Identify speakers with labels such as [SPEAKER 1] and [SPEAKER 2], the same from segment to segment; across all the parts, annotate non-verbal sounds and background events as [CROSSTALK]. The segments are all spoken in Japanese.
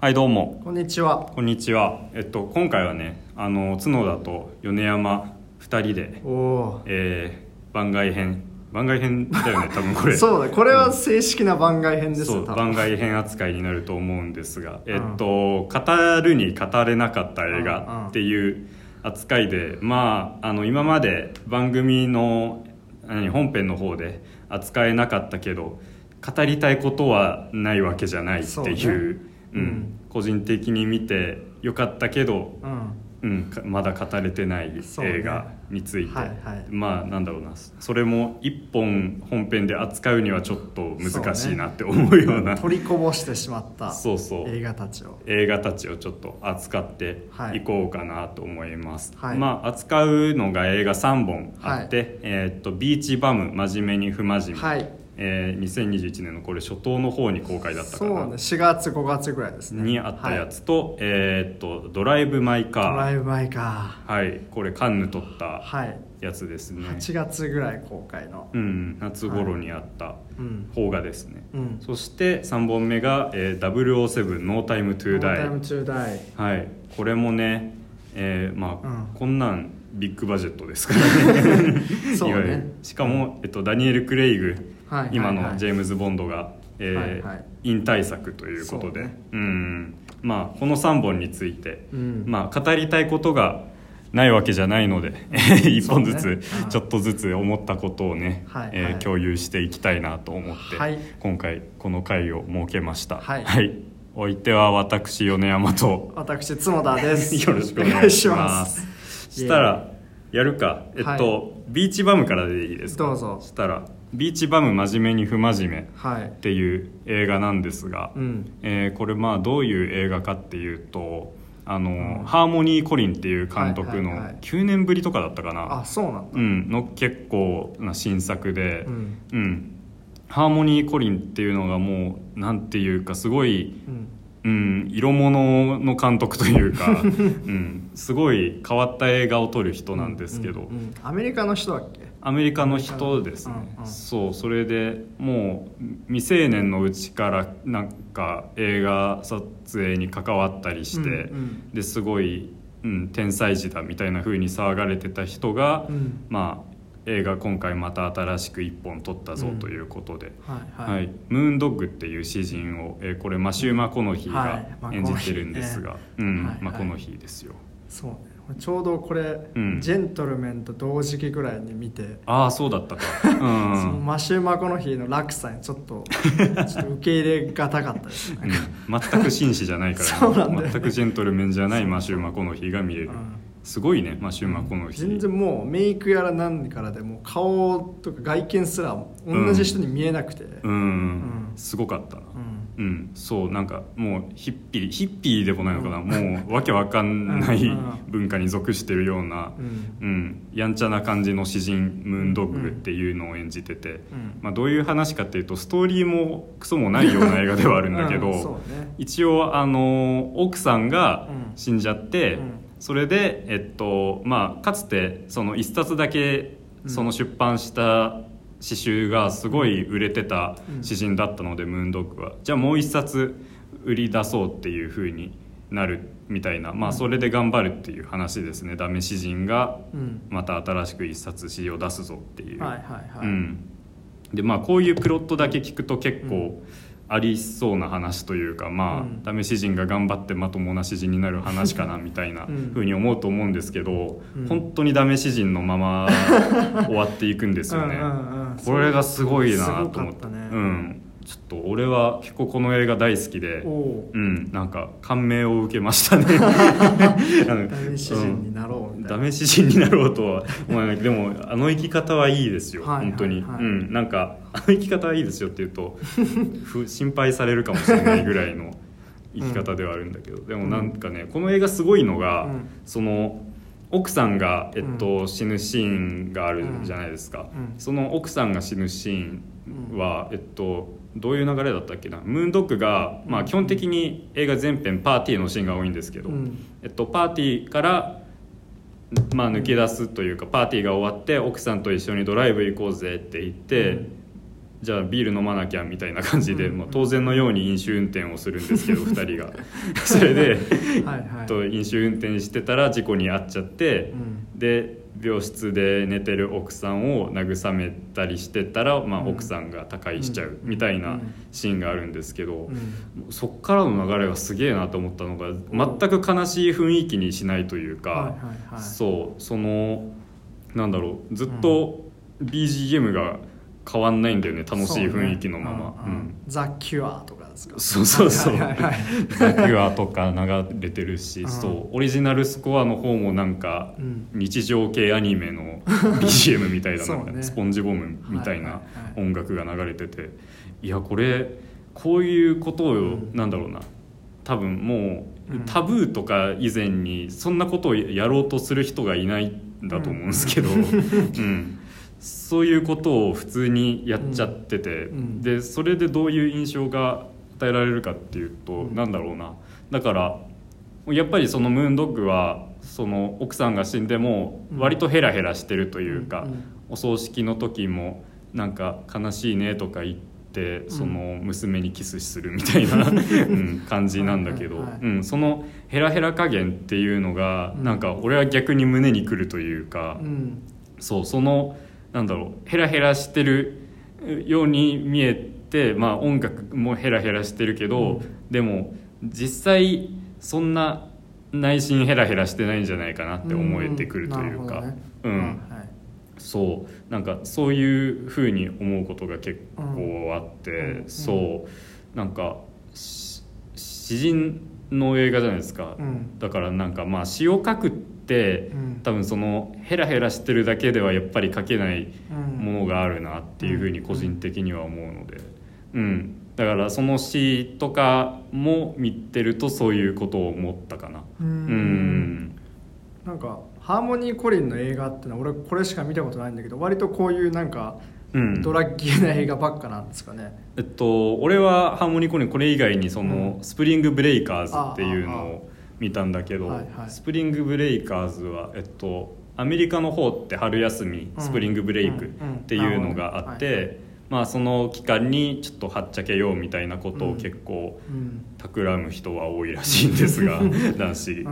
[SPEAKER 1] はいどうも。
[SPEAKER 2] こんにちは。
[SPEAKER 1] こんにちは。えっと今回はねあの角田と米山2人で、
[SPEAKER 2] おお
[SPEAKER 1] えー番外編。番外編だよね [LAUGHS] 多分こ
[SPEAKER 2] ー。
[SPEAKER 1] れ。
[SPEAKER 2] そうだ、これは正式な番外編ですよ。
[SPEAKER 1] そう
[SPEAKER 2] 多分。
[SPEAKER 1] 番外編扱いになると思うんですが、えっと語るに語れなかった映画っていう扱いで、まああの今まで番組の何本編の方で扱えなかったけど語りたいことはないわけじゃないっていう。
[SPEAKER 2] そうね。
[SPEAKER 1] うん。
[SPEAKER 2] うん
[SPEAKER 1] 個人的に見てよかったけど、
[SPEAKER 2] うん。
[SPEAKER 1] うん、かまだ語れてない映画について、
[SPEAKER 2] はいはい。
[SPEAKER 1] まあなんだろうな。それも一本本編で扱うにはちょっと難しいなって思うような。
[SPEAKER 2] 取りこぼしてしまった
[SPEAKER 1] そうそう。
[SPEAKER 2] 映画たちを。
[SPEAKER 1] 映画たちをちょっと扱って
[SPEAKER 2] はい。
[SPEAKER 1] いこうかなと思います、
[SPEAKER 2] はい。
[SPEAKER 1] まあ扱うのが映画3本あって、えーっとビーチバム真面目に不真面目、
[SPEAKER 2] はい。
[SPEAKER 1] えー2021年のこれ初頭の方に公開だったかな。
[SPEAKER 2] そうね、4月5月ぐらいですね。
[SPEAKER 1] にあったや
[SPEAKER 2] はい。
[SPEAKER 1] つと,、えーっとドライブ・マイ・カー。
[SPEAKER 2] ドライブバイか。
[SPEAKER 1] はい。これカンヌ撮った
[SPEAKER 2] はい。
[SPEAKER 1] やつですね、
[SPEAKER 2] 8月ぐらい公開の。
[SPEAKER 1] うん、夏頃にあった
[SPEAKER 2] うん。
[SPEAKER 1] 邦画ですね、
[SPEAKER 2] うん。
[SPEAKER 1] そして3本目が、えー、007ノータイムトゥーダイ。
[SPEAKER 2] No Time to Die
[SPEAKER 1] はい。これもね、えーまあ、
[SPEAKER 2] うん。
[SPEAKER 1] こんなんビッグバジェットですからね。[LAUGHS]
[SPEAKER 2] そうね。[LAUGHS]
[SPEAKER 1] しかも、えっと、ダニエル・クレイグ、
[SPEAKER 2] はい。はいはい。
[SPEAKER 1] 今のジェームズ・ボンドが、えー
[SPEAKER 2] はいはい。
[SPEAKER 1] 引退作ということで。
[SPEAKER 2] ね。
[SPEAKER 1] うん。まあこの3本について、
[SPEAKER 2] うん。
[SPEAKER 1] まあ、語りたいことがないわけじゃないので [LAUGHS] 一本ずつ、
[SPEAKER 2] ね。うん
[SPEAKER 1] ちょっとずつ思ったことをね、
[SPEAKER 2] はい。
[SPEAKER 1] えー
[SPEAKER 2] はい。
[SPEAKER 1] 共有していきたいなと思って、
[SPEAKER 2] はい。
[SPEAKER 1] 今回この回を設けました。
[SPEAKER 2] はい。
[SPEAKER 1] お相手は私米山と。
[SPEAKER 2] 私、角田で [LAUGHS] す。
[SPEAKER 1] よろしくお願いします。
[SPEAKER 2] し
[SPEAKER 1] たらやるか。えっと、
[SPEAKER 2] はい。
[SPEAKER 1] ビーチバムからでいいですか？
[SPEAKER 2] どうぞ。
[SPEAKER 1] したら「ビーチバム真面目に不真面目」
[SPEAKER 2] はい
[SPEAKER 1] っ。ていう映画なんですが、
[SPEAKER 2] うん。
[SPEAKER 1] えーこれまあどういう映画かっていうとあの、
[SPEAKER 2] うん
[SPEAKER 1] ハーモニー・コリンっていう監督の
[SPEAKER 2] はいはいはい
[SPEAKER 1] 9年ぶりとかだったかな、
[SPEAKER 2] あ、そうなんだ。
[SPEAKER 1] うん、の結構な新作で、
[SPEAKER 2] うん。
[SPEAKER 1] うんハーモニー・コリンっていうのがもうなんていうかすごい、
[SPEAKER 2] うん。
[SPEAKER 1] うん、色物の監督というか、[LAUGHS] うん、すごい変わった映画を撮る人なんですけど、
[SPEAKER 2] うんうんアメリカの人だっけ？
[SPEAKER 1] アメリカの人ですね、
[SPEAKER 2] うんうん。
[SPEAKER 1] そうそれでもう未成年のうちからなんか映画撮影に関わったりして、
[SPEAKER 2] うんうん。
[SPEAKER 1] ですごい、うん、天才児だみたいな風に騒がれてた人が、
[SPEAKER 2] うん。
[SPEAKER 1] まあ映画今回また新しく一本撮ったぞということで、
[SPEAKER 2] はい
[SPEAKER 1] はい。ムーンドッグっていう詩人を、えーこれマシュー・マコノヒーが
[SPEAKER 2] はい。
[SPEAKER 1] 演じてるんですが、うん。
[SPEAKER 2] はい。はい
[SPEAKER 1] マコノヒーですよ。
[SPEAKER 2] そうねちょうどこれ、
[SPEAKER 1] うん。
[SPEAKER 2] ジェントルメンと同時期ぐらいに見て、
[SPEAKER 1] ああそうだったか。[LAUGHS]
[SPEAKER 2] その
[SPEAKER 1] うん
[SPEAKER 2] マシュー・マコノヒーの落差にちょっとちょっと受け入れがたかったですね、
[SPEAKER 1] うん。全く紳士じゃないから、[LAUGHS]
[SPEAKER 2] そうなんね。
[SPEAKER 1] 全くジェントルメンじゃないマシュー・マコノヒーが見れる、
[SPEAKER 2] うん。
[SPEAKER 1] すごいねマシュー・マコノヒー
[SPEAKER 2] 全然もうメイクやら何からでもう顔とか外見すら同じ人に見えなくて、
[SPEAKER 1] うん、
[SPEAKER 2] うん。
[SPEAKER 1] すごかったな
[SPEAKER 2] うん。
[SPEAKER 1] うん、そうなんかもうヒッピーヒッピーでもないのかな、もうわけわかんない
[SPEAKER 2] うん。
[SPEAKER 1] 文化に属してるような、
[SPEAKER 2] うん。
[SPEAKER 1] うん、やんちゃな感じの詩人ムーンドッグっていうのを演じてて、
[SPEAKER 2] うん。
[SPEAKER 1] まあ、どういう話かっていうとストーリーもクソもないような映画ではあるんだけど、
[SPEAKER 2] ね。
[SPEAKER 1] 一応あの奥さんが
[SPEAKER 2] うん。
[SPEAKER 1] 死んじゃって、
[SPEAKER 2] うん。
[SPEAKER 1] それで、えっとまあ、かつてその一冊だけ
[SPEAKER 2] うん。
[SPEAKER 1] その出版した詩集がすごい売れてた
[SPEAKER 2] うん。
[SPEAKER 1] 詩人だったので、ムーンドッグは。じゃあもう一冊売り出そうっていうふうになるみたいな、まあ、それで頑張るっていう話ですね。ダメ詩人が
[SPEAKER 2] うん。
[SPEAKER 1] また新しく一冊詩を出すぞっていう。でまあこういうプロットだけ聞くと結構ありそうな話というか、まあ、
[SPEAKER 2] うん。
[SPEAKER 1] ダメ詩人が頑張ってまともな詩人になる話かなみたいな [LAUGHS]
[SPEAKER 2] うん。
[SPEAKER 1] ふうに思うと思うんですけど、
[SPEAKER 2] うん。
[SPEAKER 1] 本当にダメ詩人のまま終わっていくんですよね。
[SPEAKER 2] うんうんうん
[SPEAKER 1] これがすごいなと思って。
[SPEAKER 2] ね。
[SPEAKER 1] うん、ちょっと俺は結構この映画大好きでう。ん、なんか感銘を受けましたね。[LAUGHS]
[SPEAKER 2] ダメ詩人になろうみたいな、
[SPEAKER 1] ダメ詩人になろうとは思わない。でもあの生き方はいいですよ、
[SPEAKER 2] はいはいはい。
[SPEAKER 1] 本当に、うん。なんかあの生き方はいいですよって言うとふ心配されるかもしれないぐらいの生き方ではあるんだけど、でもなんかねこの映画すごいのが、
[SPEAKER 2] うん。
[SPEAKER 1] その奥さんが、えっと死ぬシーンがあるじゃないですか、
[SPEAKER 2] うん。
[SPEAKER 1] その奥さんが死ぬシーンは、えっとどういう流れだったっけな？ムーンドッグが、まあ、基本的に映画全編パーティーのシーンが多いんですけど、
[SPEAKER 2] うん。
[SPEAKER 1] えっと、パーティーから、まあ、抜け出すというかパーティーが終わって奥さんと一緒にドライブ行こうぜって言って、
[SPEAKER 2] うん
[SPEAKER 1] じゃあビール飲まなきゃみたいな感じで、
[SPEAKER 2] うん。
[SPEAKER 1] まあ、当然のように飲酒運転をするんですけど [LAUGHS] 2人が。[LAUGHS] それで、
[SPEAKER 2] はいはい。
[SPEAKER 1] と飲酒運転してたら事故に遭っちゃって、
[SPEAKER 2] うん。
[SPEAKER 1] で病室で寝てる奥さんを慰めたりしてたら、まあ、
[SPEAKER 2] うん。
[SPEAKER 1] 奥さんが他界しちゃう
[SPEAKER 2] うん。
[SPEAKER 1] みたいうなん。シーンがあるんですけど、
[SPEAKER 2] うん。
[SPEAKER 1] そっからの流れがすげえなと思ったのが全く悲しい雰囲気にしないというか、
[SPEAKER 2] はいはいはい。
[SPEAKER 1] そうそのなんだろうずっと BGM が変わんないんだよね楽しい雰囲気のまま。
[SPEAKER 2] そうん。
[SPEAKER 1] うん。
[SPEAKER 2] ザ・キュアとかですか？
[SPEAKER 1] そうそうそう。
[SPEAKER 2] はいはいはい [LAUGHS]
[SPEAKER 1] ザ・キュアとか流れてるし、
[SPEAKER 2] うん。
[SPEAKER 1] そうオリジナルスコアの方もなんか
[SPEAKER 2] うん。
[SPEAKER 1] 日常系アニメの [LAUGHS] BGM みたいな
[SPEAKER 2] ね。
[SPEAKER 1] スポンジボムみたいな
[SPEAKER 2] はいはいはい
[SPEAKER 1] 音楽が流れてて。いやこれこういうことを、
[SPEAKER 2] うん。
[SPEAKER 1] なんだろうな。多分も
[SPEAKER 2] うん。
[SPEAKER 1] うタブーとか以前にそんなことをやろうとする人がいないんだと思うんですけど、[LAUGHS] うんそういうことを普通にやっちゃってて、
[SPEAKER 2] うん。
[SPEAKER 1] でそれでどういう印象が与えられるかっていうと、
[SPEAKER 2] うん。
[SPEAKER 1] なんだろうな。だからやっぱりそのムーンドッグはその奥さんが死んでも
[SPEAKER 2] うん。
[SPEAKER 1] 割とヘラヘラしてるというか、お葬式の時もなんか悲しいねとか言ってその娘にキスするみたいな、[LAUGHS] うん感じなんだけど、うん、そのヘラヘラ加減っていうのが
[SPEAKER 2] うん。
[SPEAKER 1] なんか俺は逆に胸にくるというか、
[SPEAKER 2] うん。
[SPEAKER 1] そうそのなんだろうヘラヘラしてるように見えて、まあ、音楽もヘラヘラしてるけど、
[SPEAKER 2] うん。
[SPEAKER 1] でも実際そんな内心ヘラヘラしてないんじゃないかなって思えてくるというか、うん
[SPEAKER 2] はい
[SPEAKER 1] そう。なんかそういうふうに思うことが結構あって、
[SPEAKER 2] うん。
[SPEAKER 1] そう。なんかし詩人の映画じゃないですか、
[SPEAKER 2] うん。
[SPEAKER 1] だからなんかまあ詩を書くって、
[SPEAKER 2] うん。
[SPEAKER 1] 多分そのヘラヘラしてるだけではやっぱり書けない
[SPEAKER 2] うん。
[SPEAKER 1] ものがあるなっていうふうに個人的には思うので、うん、だからその詩とかも見てるとそういうことを思ったかな。
[SPEAKER 2] う
[SPEAKER 1] うん。ん
[SPEAKER 2] なんかハーモニー・コリンの映画ってのは俺これしか見たことないんだけど割とこういうなんか
[SPEAKER 1] うん。
[SPEAKER 2] ドラッギーな映画ばっかなんですかね。
[SPEAKER 1] えっと、俺はハーモニーコリンこれ以外にその、
[SPEAKER 2] うん。
[SPEAKER 1] スプリングブレイカーズっていうのを見たんだけど、
[SPEAKER 2] はいはい。
[SPEAKER 1] スプリングブレイカーズは、えっと、アメリカの方って春休み
[SPEAKER 2] うん。
[SPEAKER 1] スプリングブレイクっていうのがあって、まあ、その期間にちょっとはっちゃけようみたいなことを結構
[SPEAKER 2] うん。
[SPEAKER 1] 企む人は多いらしいんですが [LAUGHS] 男子、
[SPEAKER 2] う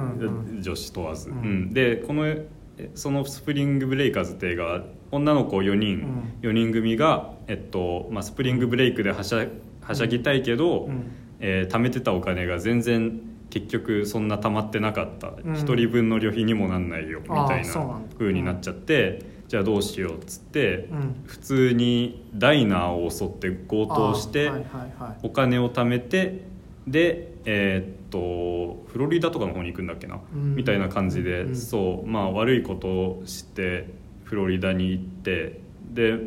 [SPEAKER 2] ん
[SPEAKER 1] 女子問わず、
[SPEAKER 2] うん。
[SPEAKER 1] うん。でこのえそのスプリングブレイカーズって映画は女の子4人、4人組が、えっとまあ、スプリングブレイクではしゃはしゃぎたいけど、
[SPEAKER 2] うん。
[SPEAKER 1] えー貯めてたお金が全然結局そんな貯まってなかった、
[SPEAKER 2] うん。
[SPEAKER 1] 一人分の旅費にもなんないよみたいな風になっちゃって、じゃあどうしようっつって、
[SPEAKER 2] うん。
[SPEAKER 1] 普通にダイナーを襲って強盗して、
[SPEAKER 2] あはいはいはい。
[SPEAKER 1] お金を貯めてでえーっとフロリダとかの方に行くんだっけな、
[SPEAKER 2] うん。
[SPEAKER 1] みたいな感じで、
[SPEAKER 2] うん。
[SPEAKER 1] そうまあ悪いことをしてフロリダに行ってで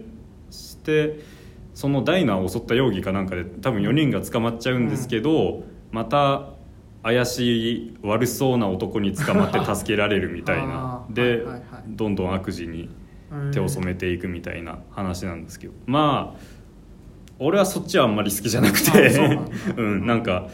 [SPEAKER 1] してそのダイナーを襲った容疑かなんかで多分4人が捕まっちゃうんですけど、また怪しい悪そうな男に捕まって助けられるみたいな。で、
[SPEAKER 2] はいはいはい。
[SPEAKER 1] どんどん悪事に手を染めていくみたいな話なんですけど。まあ俺はそっちはあんまり好きじゃなくて。
[SPEAKER 2] うなん [LAUGHS]
[SPEAKER 1] なんか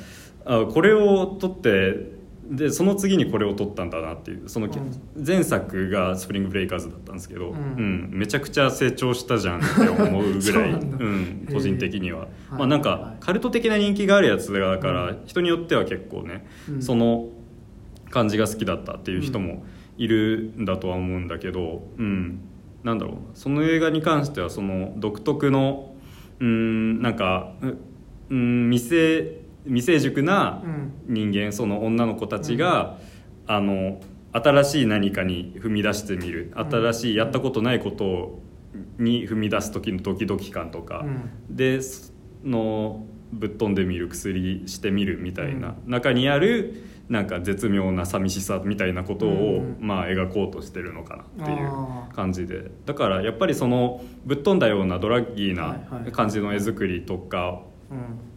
[SPEAKER 1] あこれを撮ってでその次にこれを撮ったんだなっていうその、
[SPEAKER 2] うん。
[SPEAKER 1] 前作が「スプリングブレイカーズ」だったんですけど、
[SPEAKER 2] う
[SPEAKER 1] うんんめちゃくちゃ成長したじゃんって思うぐらい
[SPEAKER 2] そうなん
[SPEAKER 1] 個人的には、
[SPEAKER 2] はい。
[SPEAKER 1] まあなん
[SPEAKER 2] はい
[SPEAKER 1] かカルト的な人気があるやつだから、人によっては結構ね、
[SPEAKER 2] うん。
[SPEAKER 1] その感じが好きだったっていう人もいるんだとは思うんだけど、うん、なんだろうその映画に関してはその独特のうんなんかううん未成未成熟な
[SPEAKER 2] うん。
[SPEAKER 1] 人間その女の子たちが、あの新しい何かに踏み出してみる。新しいやったことないことに踏み出す時のドキドキ感とか、でそのぶっ飛んでみる薬してみるみたいな、中にあるなんか絶妙な寂しさみたいなことを、
[SPEAKER 2] うん。
[SPEAKER 1] まあ、描こうとしてるのかなっていう感じで。だからやっぱりそのぶっ飛んだようなドラッギーない。感じの絵作りとか、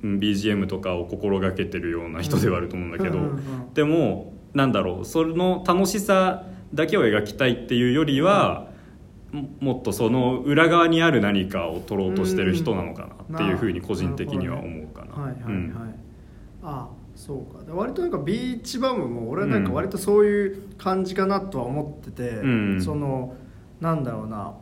[SPEAKER 2] うん。
[SPEAKER 1] うん。BGM とかを心がけてるような人ではあると思うんだけど、
[SPEAKER 2] うんうんうん。
[SPEAKER 1] でもなんだろうその楽しさだけを描きたいっていうよりは、ももっとその裏側にある何かを撮ろうとしてる人なのかなっていうふうに個人的には思うかな。
[SPEAKER 2] はいはいはい、
[SPEAKER 1] うん。
[SPEAKER 2] ああそうか。で割となんかビーチバムも俺はなんか割とそういう感じかなとは思ってて、
[SPEAKER 1] うん。
[SPEAKER 2] そのなんだろうな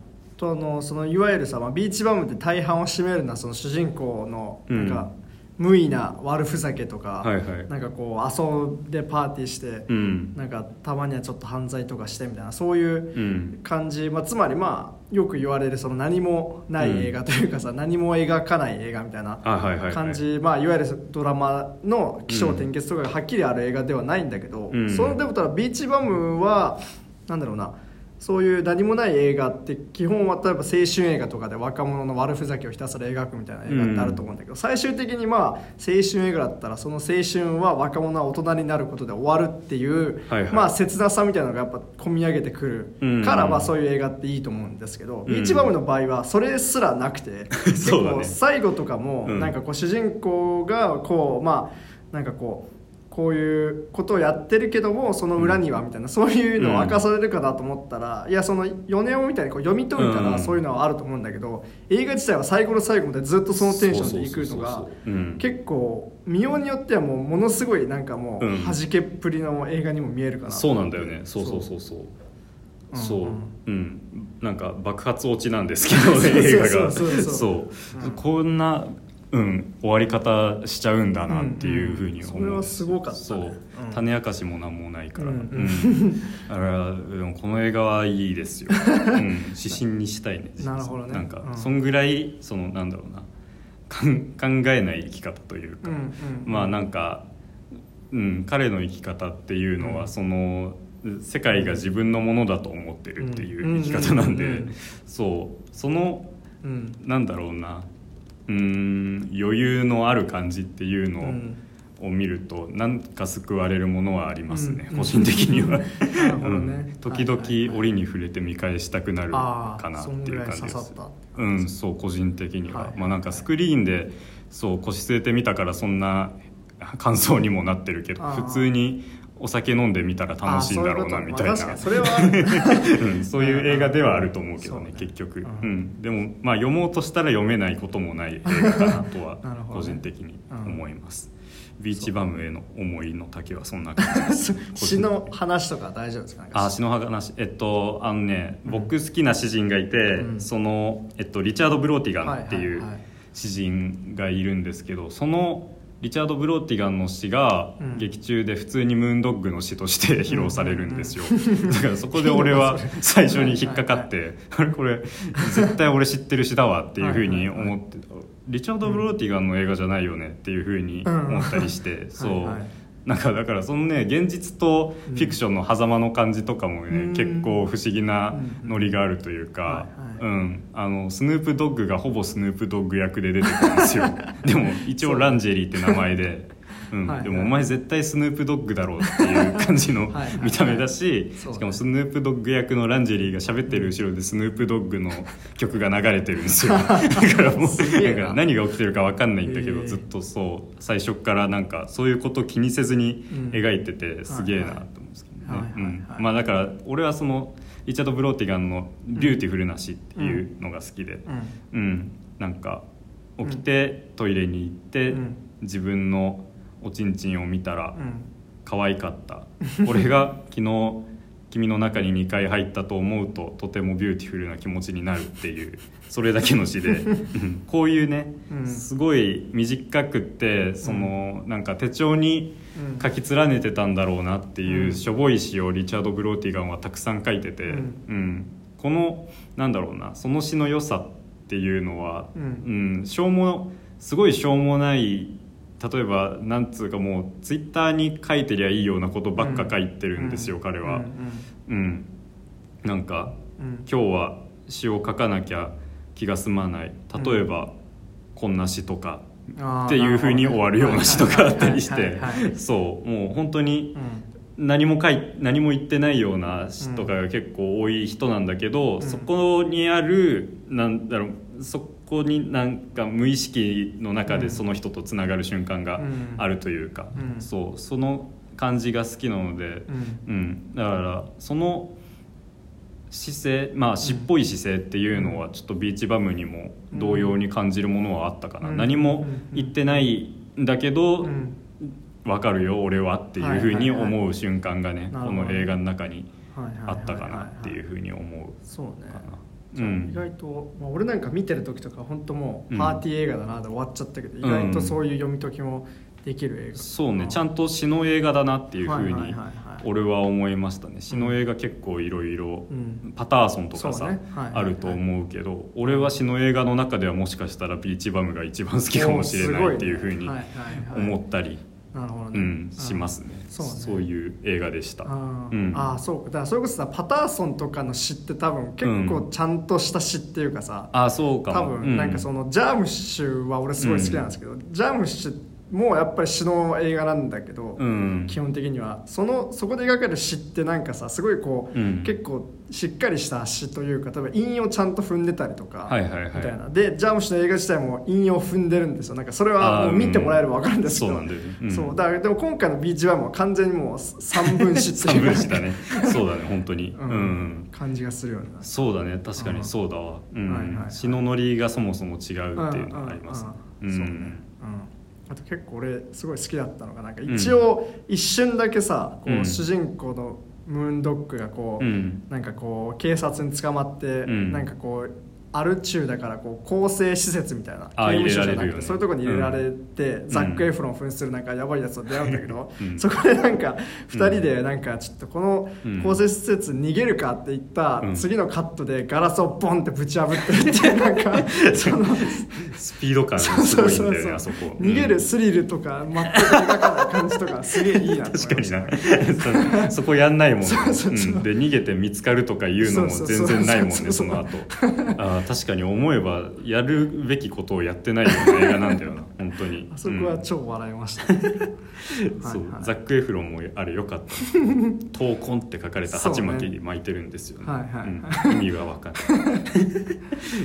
[SPEAKER 2] とあのそのいわゆるさ、まあ、ビーチバムって大半を占めるのはその主人公のなんか、無意な悪ふざけとか、
[SPEAKER 1] はいはい。
[SPEAKER 2] なんかこう遊んでパーティーして、
[SPEAKER 1] うん。
[SPEAKER 2] なんかたまにはちょっと犯罪とかしてみたいなそういう
[SPEAKER 1] うん。
[SPEAKER 2] 感じ、まあ、つまりまあよく言われるその何もない映画というかさ、何も描かない映画みたいな
[SPEAKER 1] あはいはいはい。
[SPEAKER 2] 感じ、まあ、いわゆるドラマの起承転結とかがはっきりある映画ではないんだけど、
[SPEAKER 1] うん。
[SPEAKER 2] そのでもたらビーチバムはなんだろうなそういう何もない映画って基本は例えば青春映画とかで若者の悪ふざけをひたすら描くみたいな映画ってあると思うんだけど、最終的にまあ青春映画だったらその青春は若者は大人になることで終わるっていう、
[SPEAKER 1] はいはい。
[SPEAKER 2] まあ切なさみたいなのがやっぱ込み上げてくるから、
[SPEAKER 1] うん。
[SPEAKER 2] まあそういう映画っていいと思うんですけど、
[SPEAKER 1] ん。
[SPEAKER 2] ビーチバムの場合はそれすらなくて [LAUGHS]
[SPEAKER 1] うだね。
[SPEAKER 2] 構最後とかも
[SPEAKER 1] うん。
[SPEAKER 2] なんかこう主人公がこうまあなんかこうこういうことをやってるけどもその裏にはみたいな、そういうのを明かされるかなと思ったら、いやその米尾みたいにこう読み解いた
[SPEAKER 1] うん。
[SPEAKER 2] らそういうのはあると思うんだけど、映画自体は最後の最後までずっとそのテンションでいくのが結構見ようによってはもうものすごいなんかもう
[SPEAKER 1] うん
[SPEAKER 2] 弾けっぷりの映画にも見えるかなと
[SPEAKER 1] そうなんだよね。そうそうそうそう。
[SPEAKER 2] う。ん
[SPEAKER 1] そう。
[SPEAKER 2] うん
[SPEAKER 1] うん。なんか爆発落ちなんですけど [LAUGHS]
[SPEAKER 2] そうそう
[SPEAKER 1] 映画が
[SPEAKER 2] そうそう。そう
[SPEAKER 1] そう。
[SPEAKER 2] うん。
[SPEAKER 1] こんなうん終わり方しちゃうんだなっていうふうに思う、
[SPEAKER 2] うんうんそれはすごかったね。
[SPEAKER 1] そう、
[SPEAKER 2] うん。
[SPEAKER 1] 種明かしも何もないから、
[SPEAKER 2] う
[SPEAKER 1] うん。んだからでもこの映画はいいですよ、[LAUGHS] うん、指針にしたいね
[SPEAKER 2] なるほどね。
[SPEAKER 1] なんか、
[SPEAKER 2] うん。
[SPEAKER 1] そんぐらいそのなんだろうな。かん考えない生き方というか、
[SPEAKER 2] うんうん
[SPEAKER 1] まあなんか、うん、彼の生き方っていうのは、
[SPEAKER 2] うん。
[SPEAKER 1] その世界が自分のものだと思ってるっていう生き方なんで、そう。その
[SPEAKER 2] うん。
[SPEAKER 1] なんだろうなうん余裕のある感じっていうのを,、
[SPEAKER 2] うん。
[SPEAKER 1] 見るとなんか救われるものはありますね、
[SPEAKER 2] うん
[SPEAKER 1] 個人的には、[LAUGHS] うん。時々折に触れて見返したくなる
[SPEAKER 2] あ
[SPEAKER 1] かなっていう感じです。うんそう個人的には、
[SPEAKER 2] はいはい
[SPEAKER 1] まあなんかスクリーンでそう腰据えてみたからそんな感想にもなってるけど普通にお酒飲んでみたら楽しいんだろうなみたいな。[LAUGHS]
[SPEAKER 2] そういう
[SPEAKER 1] 映画ではあると思うけどね結局、でもまあ読もうとしたら読めないこともない映画かなとは [LAUGHS] 個人的に思います、ビーチバムへの思いの丈はそんな感じです。[LAUGHS]
[SPEAKER 2] 詩の話とか大丈夫ですか？
[SPEAKER 1] あ詩の話。えっとあのね、僕好きな詩人がいて、
[SPEAKER 2] うん。
[SPEAKER 1] その、えっと、リチャード・ブローティガンっていう詩人がいるんですけどそのリチャード・ブローティガンの詩が
[SPEAKER 2] うん。
[SPEAKER 1] 劇中で普通にムーンドッグの詩として披露されるんですよ、だからそこで俺は最初に引っかかってあれこれ絶対俺知ってる詩だわっていうふうに思ってリチャード・ブローティガンの映画じゃないよねっていうふうに思ったりして、そう、なんかだからそのね現実とフィクションの狭間の感じとかもね、
[SPEAKER 2] うん。
[SPEAKER 1] 結構不思議なノリがあるというか、
[SPEAKER 2] はいはい。
[SPEAKER 1] うん、あのスヌープドッグがほぼスヌープドッグ役で出てくるんですよ。[LAUGHS] でも一応ランジェリーって名前で。うん。でもお前絶対スヌープドッグだろうっていう感じの見た目だししかもスヌープドッグ役のランジェリーが喋ってる後ろでスヌープドッグの曲が流れてるんですよ。[LAUGHS] だからもうな。んか何が起きてるか分かんないんだけど、ずっとそう最初からなんかそういうこと気にせずに描いててすげえなと思うんですけどね。まあだから俺はそのリチャード・ブローティガンの「ビューティフルな詩」っていうのが好きで。
[SPEAKER 2] うん。
[SPEAKER 1] うん、なんか起きてトイレに行って、
[SPEAKER 2] うん。
[SPEAKER 1] 自分のおちんちんを見たら
[SPEAKER 2] うん。
[SPEAKER 1] 可愛かった。俺が昨日君の中に2回入ったと思うととてもビューティフルな気持ちになるっていうそれだけの詩で。う [LAUGHS] んこういうね、
[SPEAKER 2] うん。
[SPEAKER 1] すごい短くってその、なんか手帳に書き連ねてたんだろうなっていううん。しょぼい詩をリチャード・ブローティガンはたくさん書いてて、
[SPEAKER 2] うん。
[SPEAKER 1] うん。このなんだろうなその詩の良さっていうのは、
[SPEAKER 2] うん。
[SPEAKER 1] うん。しょうもすごいしょうもない例えばなんつうかもうツイッターに書いてりゃいいようなことばっか書いてるんですよ、
[SPEAKER 2] うん。
[SPEAKER 1] 彼は。
[SPEAKER 2] うん
[SPEAKER 1] うんなんか
[SPEAKER 2] うん。
[SPEAKER 1] 今日は詩を書かなきゃ気が済まない。例えば、こんな詩とかっていうふうに終わるような詩とかあったりし
[SPEAKER 2] はい
[SPEAKER 1] てそうもう本当に
[SPEAKER 2] うん。
[SPEAKER 1] 何も書い何も言ってないような詩とかが結構多い人なんだけど、
[SPEAKER 2] うん。
[SPEAKER 1] そこにあるなんだろうそこになんか無意識の中でその人とつながる瞬間があるというか、
[SPEAKER 2] うん。
[SPEAKER 1] そうその感じが好きなので、
[SPEAKER 2] うん。
[SPEAKER 1] うん、だからその姿勢まあ詩っぽい姿勢っていうのはちょっとビーチバムにも同様に感じるものはあったかな、
[SPEAKER 2] うん。
[SPEAKER 1] 何も言ってないんだけど、
[SPEAKER 2] うん。
[SPEAKER 1] わかるよ俺はっていうふうに思う瞬間がね、この映画の中にあったかなっていうふうに思うかな。
[SPEAKER 2] じゃあ
[SPEAKER 1] うん。
[SPEAKER 2] 意外と、まあ、俺なんか見てる時とか本当も
[SPEAKER 1] う
[SPEAKER 2] うん。パーティー映画だなで終わっちゃったけど、意外とそういう読み解きもできる映画。
[SPEAKER 1] そうねちゃんと詩の映画だなっていうふうに俺は思いましたね。詩の映画結構いろいろ
[SPEAKER 2] うん。
[SPEAKER 1] パターソンとかさ、
[SPEAKER 2] ね。はい
[SPEAKER 1] あると思うけど俺は詩の映画の中ではもしかしたらビーチバムが一番好きかもしれないっていうふうに思ったり、
[SPEAKER 2] なるほどね、
[SPEAKER 1] うん、しますね。
[SPEAKER 2] そうね。
[SPEAKER 1] いう映画でした。うん。
[SPEAKER 2] あーそうか。だからそれこそさパターソンとかの詩って多分結構ちゃんとした詩っていうかさ、
[SPEAKER 1] あそうかも。
[SPEAKER 2] 多分なんかその、ジャームッシュは俺すごい好きなんですけど、ジャームッシュもやっぱり詩の映画なんだけど、
[SPEAKER 1] うん。
[SPEAKER 2] 基本的には。そのそこで描かれる詩ってなんかさすごいこう、
[SPEAKER 1] うん。
[SPEAKER 2] 結構しっかりした詩というか例えば韻をちゃんと踏んでたりとか、
[SPEAKER 1] はいはいはい。
[SPEAKER 2] みたいな。でジャームッシュの映画自体も韻を踏んでるんですよ。なんかそれはもう見てもらえれば分かるんですけど、
[SPEAKER 1] そうなんだよねうん。
[SPEAKER 2] そう。だからでも今回のビーチバムは完全にもう三分詩って
[SPEAKER 1] 三
[SPEAKER 2] いう
[SPEAKER 1] 分詞だね。そうだね本当に。
[SPEAKER 2] う
[SPEAKER 1] うん。ん、
[SPEAKER 2] 感じがするよね
[SPEAKER 1] そうだね確かにそうだわ。詩のノリがそもそも違うっていうのがあります。
[SPEAKER 2] そうねあと結構俺すごい好きだったのがなんか一応一瞬だけさこ
[SPEAKER 1] う
[SPEAKER 2] 主人公のムーンドッグがこう、
[SPEAKER 1] うん。
[SPEAKER 2] なんかこう警察に捕まって、
[SPEAKER 1] うん。
[SPEAKER 2] なんかこうアル中だからこう更生施設みたいな
[SPEAKER 1] あ
[SPEAKER 2] 刑務所じゃなくてそういうところに入れられて、ザック・エフロン扮するなんかやばいやつと出会うんだけど、
[SPEAKER 1] うん。
[SPEAKER 2] そこでなんか2人でなんかちょっとこの
[SPEAKER 1] うん。
[SPEAKER 2] 更生施設逃げるかって言った
[SPEAKER 1] うん。
[SPEAKER 2] 次のカットでガラスをボンってぶち破ってるってなんか [LAUGHS] その
[SPEAKER 1] スピード感がすごいんだよねあそこ。
[SPEAKER 2] 逃げ
[SPEAKER 1] うん
[SPEAKER 2] るスリルとか全く描かない感じとかすげえいいな
[SPEAKER 1] 確かにな。そ [LAUGHS] そこやんないもんね。で逃げて見つかるとかいうのも全然ないもんね
[SPEAKER 2] そ
[SPEAKER 1] の後。あー確かに思えばやるべきことをやってないような映画なんだよな [LAUGHS] 本当に。
[SPEAKER 2] あそこは
[SPEAKER 1] うん
[SPEAKER 2] 超笑いました、
[SPEAKER 1] そう [LAUGHS]
[SPEAKER 2] はいはい。
[SPEAKER 1] ザック・エフロンもあれよかった「[LAUGHS] 闘魂」って書かれた鉢巻き巻いてるんですよね。
[SPEAKER 2] はいはい
[SPEAKER 1] うん。意味が分かんない。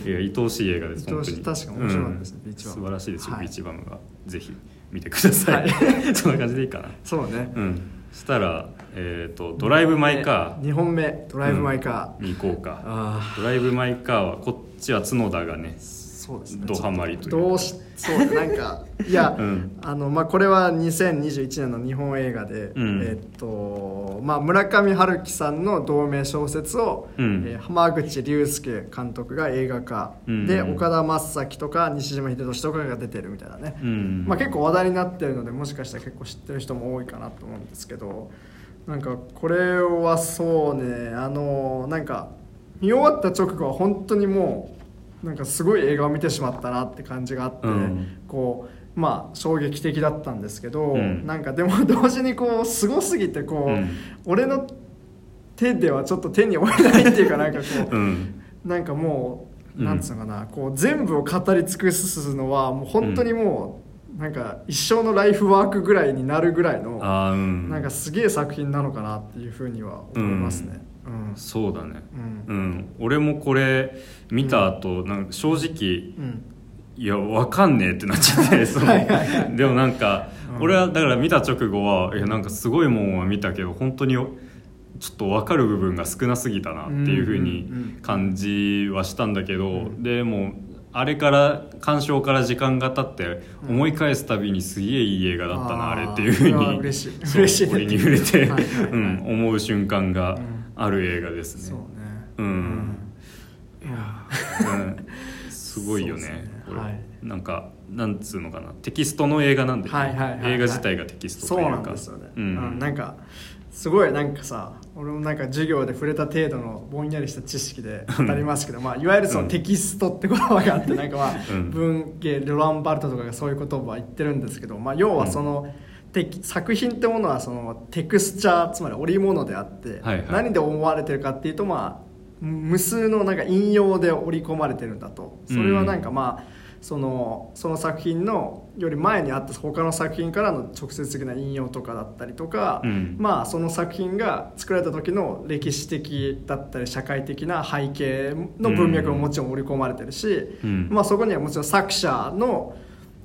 [SPEAKER 1] いや愛おしい映画です
[SPEAKER 2] 愛おしい。
[SPEAKER 1] 本当に。
[SPEAKER 2] 確かに面白かったですねビーチバム
[SPEAKER 1] 素晴らしいですよ、
[SPEAKER 2] はい。
[SPEAKER 1] ビーチバムが。ぜひ見てください、そんな感じでいいかな。
[SPEAKER 2] そうね。
[SPEAKER 1] うんしたら、えーと「ドライブ・マイ・カー。
[SPEAKER 2] 2本目。ドライブ・マイ・カー、」
[SPEAKER 1] に行こうか、
[SPEAKER 2] あ
[SPEAKER 1] ドライブ・マイ・カーはこっちは角田がね
[SPEAKER 2] あそうですね。
[SPEAKER 1] ドハマりという。
[SPEAKER 2] どうしそうなんかいや、
[SPEAKER 1] うん。
[SPEAKER 2] あのまあ、これは2021年の日本映画で、
[SPEAKER 1] うん。
[SPEAKER 2] えっとまあ、村上春樹さんの同名小説を、
[SPEAKER 1] うん。
[SPEAKER 2] えー浜口竜介監督が映画化、
[SPEAKER 1] うん。
[SPEAKER 2] で岡田将生とか西島秀俊とかが出てるみたいなね、
[SPEAKER 1] うん。
[SPEAKER 2] まあ、結構話題になってるのでもしかしたら結構知ってる人も多いかなと思うんですけどなんかこれはそうねあのなんか見終わった直後は本当にもうなんかすごい映画を見てしまったなって感じがあって、
[SPEAKER 1] うん。
[SPEAKER 2] こうまあ衝撃的だったんですけど、
[SPEAKER 1] うん。
[SPEAKER 2] なんかでも [LAUGHS] 同時にこうすごすぎてこう、
[SPEAKER 1] うん。
[SPEAKER 2] 俺の手ではちょっと手に負えないっていうかなんかこう、[LAUGHS]
[SPEAKER 1] うん。
[SPEAKER 2] なんかもう、
[SPEAKER 1] うん。
[SPEAKER 2] なんつうのかなこう全部を語り尽くすのはもう本当にもう、なんか一生のライフワークぐらいになるぐらいのなんかすげえ作品なのかなっていうふうには思いますね。うん。
[SPEAKER 1] そうだね。
[SPEAKER 2] うん。
[SPEAKER 1] うん、俺もこれ見た後、なんか正直
[SPEAKER 2] うん。
[SPEAKER 1] いやわかんねえってなっちゃって [LAUGHS] その
[SPEAKER 2] はいはいはい。
[SPEAKER 1] でもなんか、
[SPEAKER 2] うん。
[SPEAKER 1] 俺はだから見た直後はいやなんかすごいもんは見たけど本当にちょっと分かる部分が少なすぎたなっていうふうに
[SPEAKER 2] うんうんうん
[SPEAKER 1] 感じはしたんだけど、
[SPEAKER 2] うん。
[SPEAKER 1] でもあれから鑑賞から時間が経って思い返すたびにすげえいい映画だったな、
[SPEAKER 2] あー
[SPEAKER 1] あれっていうふうに
[SPEAKER 2] 嬉しい。
[SPEAKER 1] そう
[SPEAKER 2] 嬉しいね
[SPEAKER 1] 俺に触れて、
[SPEAKER 2] はいはいはい。
[SPEAKER 1] うん、思う瞬間が
[SPEAKER 2] うん
[SPEAKER 1] ある映画ですね。
[SPEAKER 2] そうね。
[SPEAKER 1] うん。
[SPEAKER 2] いや。
[SPEAKER 1] うん。すごいよね。
[SPEAKER 2] ね。
[SPEAKER 1] これ、
[SPEAKER 2] は。い。
[SPEAKER 1] なんかなんつうのかな。テキストの映画なんで、
[SPEAKER 2] はいはいはいはい。
[SPEAKER 1] 映画自体がテキスト
[SPEAKER 2] そう
[SPEAKER 1] というか。
[SPEAKER 2] なんですよね、
[SPEAKER 1] う
[SPEAKER 2] うん
[SPEAKER 1] ん
[SPEAKER 2] なんかすごいなんかさ俺もなんか授業で触れた程度のぼんやりした知識で当たりますけど、まあ、いわゆるそのテキストって言葉があってなんかまあ
[SPEAKER 1] うん。
[SPEAKER 2] 文芸ロランバルトとかがそういう言葉は言ってるんですけど、まあ、要はその、テキ作品ってものはそのテクスチャーつまり織物であって、
[SPEAKER 1] はいはい。
[SPEAKER 2] 何で思われてるかっていうとまあ無数のなんか引用で織り込まれてるんだと。それはなんかまあ、そのその作品のより前にあった他の作品からの直接的な引用とかだったりとか、
[SPEAKER 1] うん。
[SPEAKER 2] まあその作品が作られた時の歴史的だったり社会的な背景の文脈ももちろん織り込まれてるし、
[SPEAKER 1] うん。
[SPEAKER 2] まあ、そこにはもちろん作者の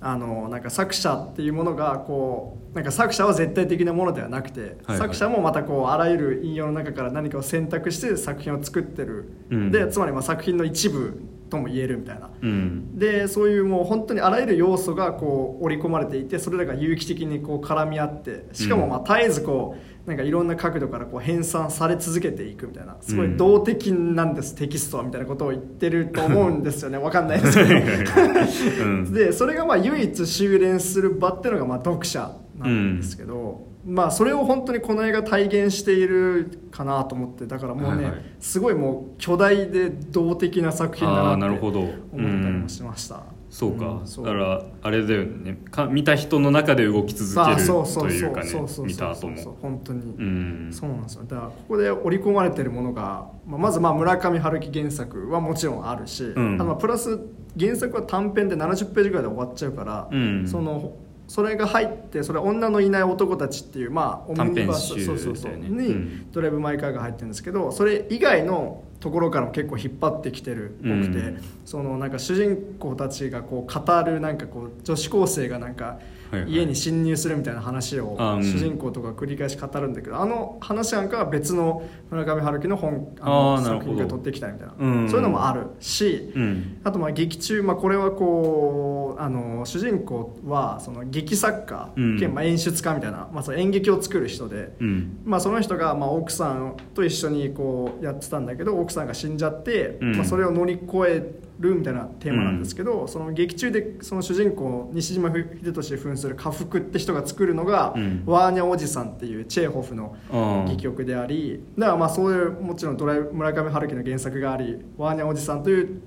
[SPEAKER 2] あのなんか作者っていうものがこうなんか作者は絶対的なものではなくて、
[SPEAKER 1] はいはい。
[SPEAKER 2] 作者もまたこうあらゆる引用の中から何かを選択して作品を作ってる、
[SPEAKER 1] うん。
[SPEAKER 2] でつまりまあ作品の一部とも言えるみたいな。
[SPEAKER 1] うん。
[SPEAKER 2] でそういうもう本当にあらゆる要素がこう織り込まれていてそれらが有機的にこう絡み合ってしかもまあ絶えずこうなんかいろんな角度からこう編纂され続けていくみたいなすごい動的なんです、テキストはみたいなことを言ってると思うんですよね [LAUGHS] わかんないですけど。
[SPEAKER 1] うん。[LAUGHS]
[SPEAKER 2] でそれがまあ唯一修練する場っていうのがまあ読者なんですけど、まあそれを本当にこの映画体現しているかなと思ってだからもうね、
[SPEAKER 1] はいはい。
[SPEAKER 2] すごいもう巨大で動的な作品だなって
[SPEAKER 1] なるほど。
[SPEAKER 2] 思ったりもしました、
[SPEAKER 1] そうか、
[SPEAKER 2] んそう。
[SPEAKER 1] だからあれだよね。か見た人の中で動き続け
[SPEAKER 2] あ
[SPEAKER 1] る
[SPEAKER 2] そうそうそう。
[SPEAKER 1] というかね
[SPEAKER 2] そうそうそう
[SPEAKER 1] 見た後も。
[SPEAKER 2] 本当に、
[SPEAKER 1] うん。
[SPEAKER 2] そうなんですよ。だからここで織り込まれてるものが、まあ、まずまあ村上春樹原作はもちろんあるし、
[SPEAKER 1] ん。
[SPEAKER 2] あのまあプラス原作は短編で70ページぐらいで終わっちゃうから、
[SPEAKER 1] うん。
[SPEAKER 2] そのそれが入ってそれは女のいない男たちっていうまあオムニバスそうそうそうに、
[SPEAKER 1] うん。
[SPEAKER 2] ドライブ・マイ・カーが入ってるんですけどそれ以外のところからも結構引っ張ってきてるっぽくて、
[SPEAKER 1] うん。
[SPEAKER 2] そのなんか主人公たちがこう語るなんかこう女子高生がなんか家に侵入するみたいな話を主人公とか繰り返し語るんだけどあの話なんかは別の村上春樹の本あの作品が取ってきたみたいな、
[SPEAKER 1] うん。
[SPEAKER 2] そういうのもあるし、
[SPEAKER 1] うん。
[SPEAKER 2] あとまあ劇中、まあ、これはこうあの主人公はその劇作家
[SPEAKER 1] うん。
[SPEAKER 2] 兼まあ演出家みたいな、まあ、その演劇を作る人で、
[SPEAKER 1] うん。
[SPEAKER 2] まあ、その人がまあ奥さんと一緒にこうやってたんだけど奥さんが死んじゃって、
[SPEAKER 1] うん。
[SPEAKER 2] まあ、それを乗り越えるみたいなテーマなんですけど、その劇中でその主人公西島秀俊扮する家福って人が作るのが、
[SPEAKER 1] うん。
[SPEAKER 2] ワーニャおじさんっていうチェーホフの戯曲でありだからまあそういうもちろんドライ村上春樹の原作がありワーニャおじさんという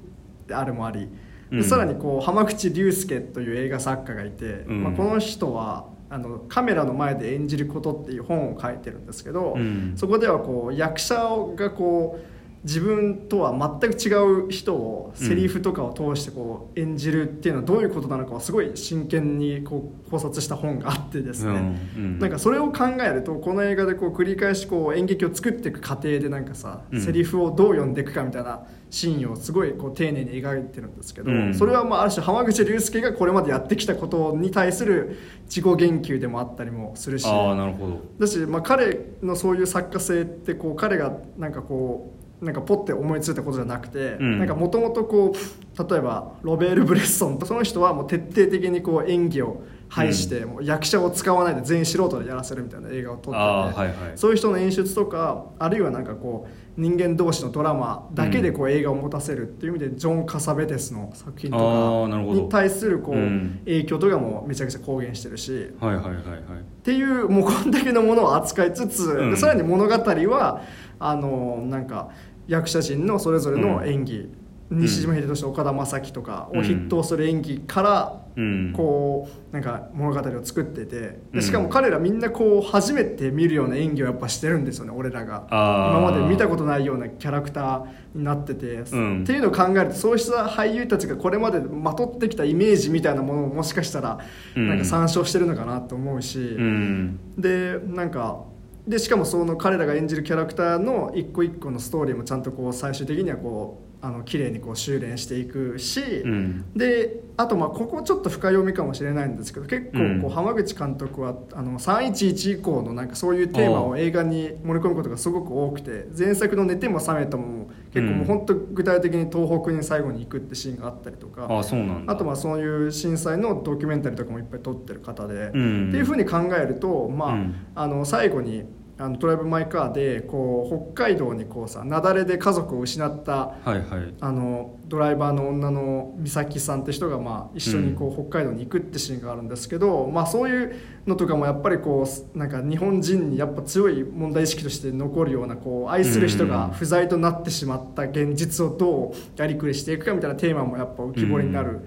[SPEAKER 2] あれもあり、で
[SPEAKER 1] うん。
[SPEAKER 2] さらにこう浜口竜介という映画作家がいて、
[SPEAKER 1] うん。
[SPEAKER 2] まあ、この人はあのカメラの前で演じることっていう本を書いてるんですけど、
[SPEAKER 1] うん。
[SPEAKER 2] そこではこう役者がこう自分とは全く違う人をセリフとかを通してこう演じるっていうのはどういうことなのかをすごい真剣にこう考察した本があってですね、
[SPEAKER 1] うんうん
[SPEAKER 2] なんかそれを考えるとこの映画でこう繰り返しこう演劇を作っていく過程でなんかさ、
[SPEAKER 1] うん。
[SPEAKER 2] セリフをどう読んでいくかみたいなシーンをすごいこう丁寧に描いてるんですけど、
[SPEAKER 1] うん。
[SPEAKER 2] それはまあある種浜口竜介がこれまでやってきたことに対する自己言及でもあったりもするし。
[SPEAKER 1] なるほど。
[SPEAKER 2] だし、まあ、彼のそういう作家性ってこう彼がなんかこうなんかポッて思いついたことじゃなくて、
[SPEAKER 1] うん。
[SPEAKER 2] なんかもともとこう例えばロベール・ブレッソンとその人はもう徹底的にこう演技を排して、もう役者を使わないで全員素人でやらせるみたいな映画を撮ってて、
[SPEAKER 1] あーはいはい。
[SPEAKER 2] そういう人の演出とかあるいはなんかこう人間同士のドラマだけでこう映画を持たせるっていう意味で、ジョン・カサベテスの作品とかに対するこう、
[SPEAKER 1] うん。
[SPEAKER 2] 影響とかもめちゃくちゃ公言してるし。
[SPEAKER 1] はいはいはいはい。
[SPEAKER 2] っていうもうこんだけのものを扱いつつ、さらに物語はあのなんか役者陣のそれぞれの演技、西島秀俊岡田将生とかを筆頭する演技から、
[SPEAKER 1] うん。
[SPEAKER 2] こうなんか物語を作ってて。
[SPEAKER 1] うん。
[SPEAKER 2] でしかも彼らみんなこう初めて見るような演技をやっぱしてるんですよね俺らが。今まで見たことないようなキャラクターになってて、
[SPEAKER 1] ん。
[SPEAKER 2] っていうのを考えるとそうした俳優たちがこれまでまとってきたイメージみたいなものをもしかしたら
[SPEAKER 1] うん。
[SPEAKER 2] なんか参照してるのかなと思うし、
[SPEAKER 1] うん。
[SPEAKER 2] でなんかでしかもその彼らが演じるキャラクターの一個一個のストーリーもちゃんとこう最終的にはこうあの綺麗にこう修練していくし、
[SPEAKER 1] うん。
[SPEAKER 2] であとまあここちょっと深読みかもしれないんですけど結構
[SPEAKER 1] うん。
[SPEAKER 2] こう浜口監督はあの311以降のなんかそういうテーマを映画に盛り込むことがすごく多くて前作の「寝ても覚めても」結構もう本当具体的に東北に最後に行くってシーンがあったりとか
[SPEAKER 1] あ
[SPEAKER 2] とまあそういう震災のドキュメンタリーとかもいっぱい撮ってる方で、
[SPEAKER 1] うん。
[SPEAKER 2] っていうふうに考えると、まあ
[SPEAKER 1] うん。
[SPEAKER 2] あの最後にあのドライブ・マイ・カーでこう北海道にこうさ雪崩で家族を失った
[SPEAKER 1] はいはい。
[SPEAKER 2] あのドライバーの女の美咲さんって人がまあ一緒にこう北海道に行くってシーンがあるんですけど、まあ、そういうのとかもやっぱりこうなんか日本人にやっぱ強い問題意識として残るようなこう愛する人が不在となってしまった現実をどうやりくりしていくかみたいなテーマもやっぱ浮き彫りになる、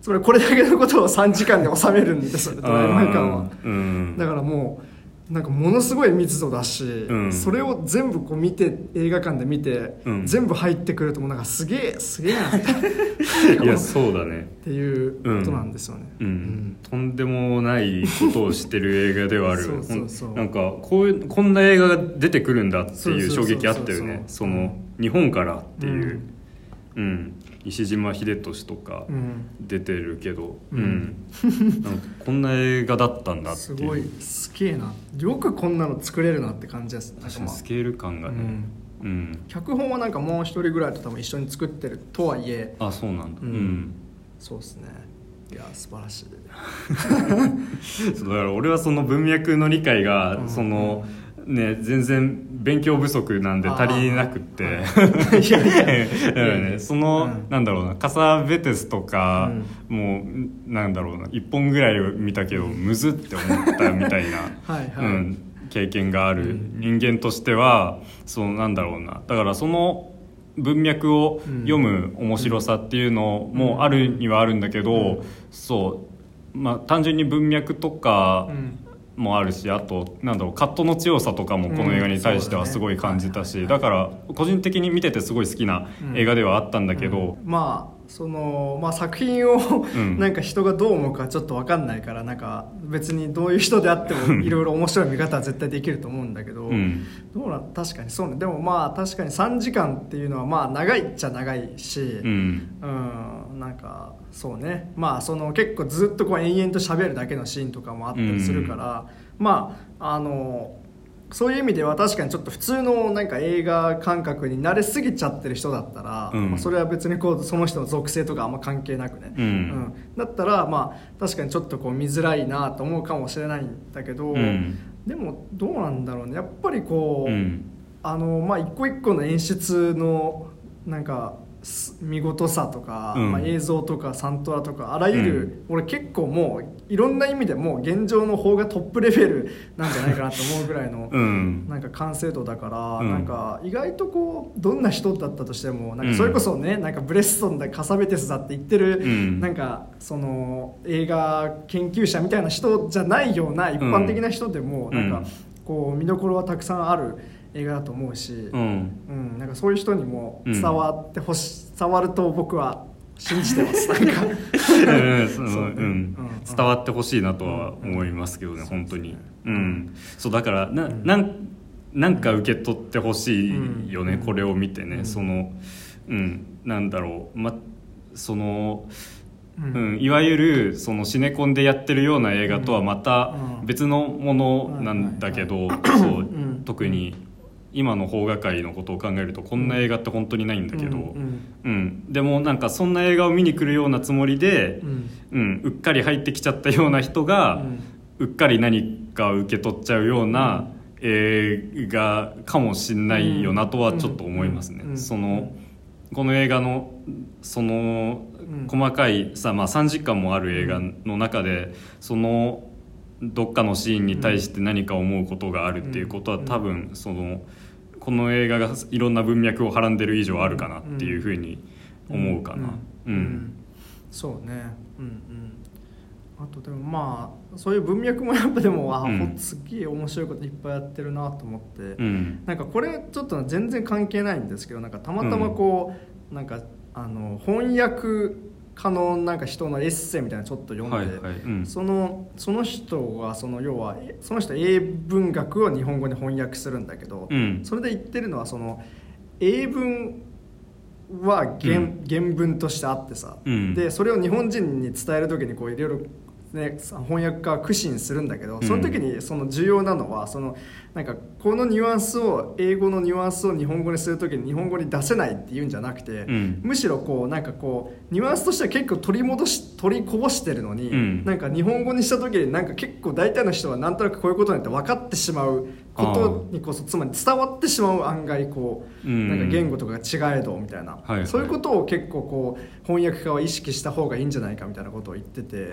[SPEAKER 2] つまりこれだけのことを3時間で収めるんですよねドライブ・マイ・カーは。
[SPEAKER 1] うん。
[SPEAKER 2] だからもうなんかものすごい密度だし、
[SPEAKER 1] うん。
[SPEAKER 2] それを全部こう見て映画館で見て、
[SPEAKER 1] うん。
[SPEAKER 2] 全部入ってくるともうなんかすげえ [LAUGHS] すげえなって。
[SPEAKER 1] いやそうだね。
[SPEAKER 2] っていうことなんですよね、
[SPEAKER 1] うん、とんでもないことをしてる映画ではある。
[SPEAKER 2] そう
[SPEAKER 1] なんかこういうこんな映画が出てくるんだっていう衝撃あったよね。その日本からっていう、うん石島秀俊とか
[SPEAKER 2] うん。
[SPEAKER 1] 出てるけど、
[SPEAKER 2] う
[SPEAKER 1] うん。んなんかこんな映画だったんだって
[SPEAKER 2] すごい。すげえな。よくこんなの作れるなって感じです。
[SPEAKER 1] 確かにスケール感がね、うん。
[SPEAKER 2] 脚本はなんかもう一人ぐらいと多分一緒に作ってるとはいえ。
[SPEAKER 1] あそうなんだ。
[SPEAKER 2] う
[SPEAKER 1] うん。ん、
[SPEAKER 2] そうですね。いや素晴らしい。[LAUGHS]
[SPEAKER 1] だから俺はその文脈の理解が、
[SPEAKER 2] うん。
[SPEAKER 1] そのね全然勉強不足なんで足りなくって。その、
[SPEAKER 2] うん。
[SPEAKER 1] なんだろうなカサベテスとか、もうなんだろうな一本ぐらい見たけどむずって思ったみたいな。[LAUGHS]
[SPEAKER 2] はいはい、
[SPEAKER 1] うん、経験がある
[SPEAKER 2] うん。
[SPEAKER 1] 人間としては、そのなんだろうな。だからその文脈を読む面白さっていうのもあるにはあるんだけど、
[SPEAKER 2] うん。
[SPEAKER 1] そう。まあ単純に文脈とか
[SPEAKER 2] うん
[SPEAKER 1] もあるしあとなんだろうカットの強さとかもこの映画に対してはすごい感じたし、
[SPEAKER 2] うん
[SPEAKER 1] だから個人的に見ててすごい好きな映画ではあったんだけど、
[SPEAKER 2] うん。まあその、まあ、作品を、
[SPEAKER 1] ん。[LAUGHS]
[SPEAKER 2] なんか人がどう思うかちょっと分かんないからなんか別にどういう人であってもいろいろ面白い見方は絶対できると思うんだけど、
[SPEAKER 1] うん。
[SPEAKER 2] どうなん確かにそうね。でもまあ確かに3時間っていうのはまあ長いっちゃ長いし、
[SPEAKER 1] うん。
[SPEAKER 2] うん、なんかそうね。まあその結構ずっとこう延々と喋るだけのシーンとかもあったりするから、まああのそういう意味では確かにちょっと普通のなんか映画感覚に慣れすぎちゃってる人だったら、
[SPEAKER 1] うん。
[SPEAKER 2] まあそれは別にこうその人の属性とかあんま関係なくね、
[SPEAKER 1] うん。
[SPEAKER 2] だったらまあ確かにちょっとこう見づらいなと思うかもしれないんだけど、
[SPEAKER 1] うん。
[SPEAKER 2] でもどうなんだろうね。やっぱりこう、
[SPEAKER 1] うん。
[SPEAKER 2] あのまあ一個一個の演出のなんかす見事さとか、
[SPEAKER 1] うん。
[SPEAKER 2] まあ、映像とかサントラとかあらゆる、俺結構もういろんな意味でもう現状の方がトップレベル [LAUGHS] なんじゃないかなと思うぐらいの、
[SPEAKER 1] うん。
[SPEAKER 2] なんか完成度だから、
[SPEAKER 1] うん。
[SPEAKER 2] なんか意外とこうどんな人だったとしてもなん
[SPEAKER 1] うん。
[SPEAKER 2] かそれこそね、なんかブレストンだカサベテスだって言ってる、
[SPEAKER 1] うん。
[SPEAKER 2] なんかその映画研究者みたいな人じゃないような一般的な人でも、
[SPEAKER 1] うん。
[SPEAKER 2] なんかこう見どころはたくさんある映画だと思うし、
[SPEAKER 1] うん。
[SPEAKER 2] うん、なんかそういう人にも伝わってほし、伝わると僕は信じてます。[LAUGHS] なんか。
[SPEAKER 1] 伝わってほしいなとは思いますけどね、
[SPEAKER 2] うん。
[SPEAKER 1] 本当に。
[SPEAKER 2] そうね。
[SPEAKER 1] うん。そうだからな,、
[SPEAKER 2] うん。
[SPEAKER 1] なんなんか受け取ってほしいよね、
[SPEAKER 2] うん。
[SPEAKER 1] これを見てね、
[SPEAKER 2] うん。
[SPEAKER 1] そのうんなんだろう。まその
[SPEAKER 2] う
[SPEAKER 1] うん、いわゆるそのシネコンでやってるような映画とはまた
[SPEAKER 2] うん。
[SPEAKER 1] 別のものなんだけど、そう
[SPEAKER 2] うん。
[SPEAKER 1] 特に今の邦画界のことを考えるとこんな映画って本当にないんだけど、
[SPEAKER 2] うん
[SPEAKER 1] うん、でもなんかそんな映画を見に来るようなつもりで
[SPEAKER 2] う、ん。
[SPEAKER 1] うん、うっかり入ってきちゃったような人が、うっかり何かを受け取っちゃうような映画かもしんないよなとはちょっと思いますね。そのこの映画のその
[SPEAKER 2] うん。
[SPEAKER 1] 細かいさ、まあ、3時間もある映画の中でそのどっかのシーンに対して何か思うことがあるっていうことは
[SPEAKER 2] うん。
[SPEAKER 1] 多分そのこの映画がいろんな文脈をはらんでる以上あるかなっていうふうに思うかな。うん。
[SPEAKER 2] そうね。うんうん。あとでもまあそういう文脈もやっぱでもあ、
[SPEAKER 1] うん。
[SPEAKER 2] ほすっげえ面白いこといっぱいやってるなと思って、
[SPEAKER 1] うん。
[SPEAKER 2] なんかこれちょっと全然関係ないんですけどなんかたまたまこう、なんかあの翻訳家のなんか人のエッセイみたいなのちょっと読んで、
[SPEAKER 1] はいはいうん。
[SPEAKER 2] そのその人がその要はえその人英文学を日本語に翻訳するんだけど、
[SPEAKER 1] うん。
[SPEAKER 2] それで言ってるのはその英文は原,、
[SPEAKER 1] うん。
[SPEAKER 2] 原文としてあってさ、
[SPEAKER 1] うん。
[SPEAKER 2] でそれを日本人に伝える時にこういろいろね、翻訳家は苦心するんだけどその時にその重要なのはそのなんかこのニュアンスを英語のニュアンスを日本語にする時に日本語に出せないっていうんじゃなくて、
[SPEAKER 1] うん。
[SPEAKER 2] むしろこうなんかこうニュアンスとしては結構取り戻し取りこぼしてるのに、
[SPEAKER 1] うん。
[SPEAKER 2] なんか日本語にした時になんか結構大体の人はなんとなくこういうことになって分かってしまうことにこそつまり伝わってしまう案外こう、
[SPEAKER 1] うん。
[SPEAKER 2] なんか言語とかが違えどみたいな、
[SPEAKER 1] はいはい。
[SPEAKER 2] そういうことを結構こう翻訳家は意識した方がいいんじゃないかみたいなことを言ってて。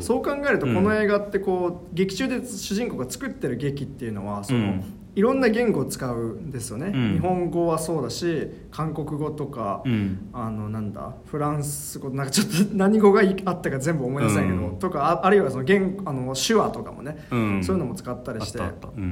[SPEAKER 2] そう考えると
[SPEAKER 1] うん。
[SPEAKER 2] この映画ってこう劇中で主人公が作ってる劇っていうのはその、
[SPEAKER 1] うん
[SPEAKER 2] いろんな言語を使うんですよね、
[SPEAKER 1] うん。
[SPEAKER 2] 日本語はそうだし韓国語とか、
[SPEAKER 1] うん。
[SPEAKER 2] あのなんだフランス語なんかちょっと何語があったか全部思い出せないけど、
[SPEAKER 1] うん。
[SPEAKER 2] とかああるいはその言あの手話とかもね、
[SPEAKER 1] うん。
[SPEAKER 2] そういうのも使ったりして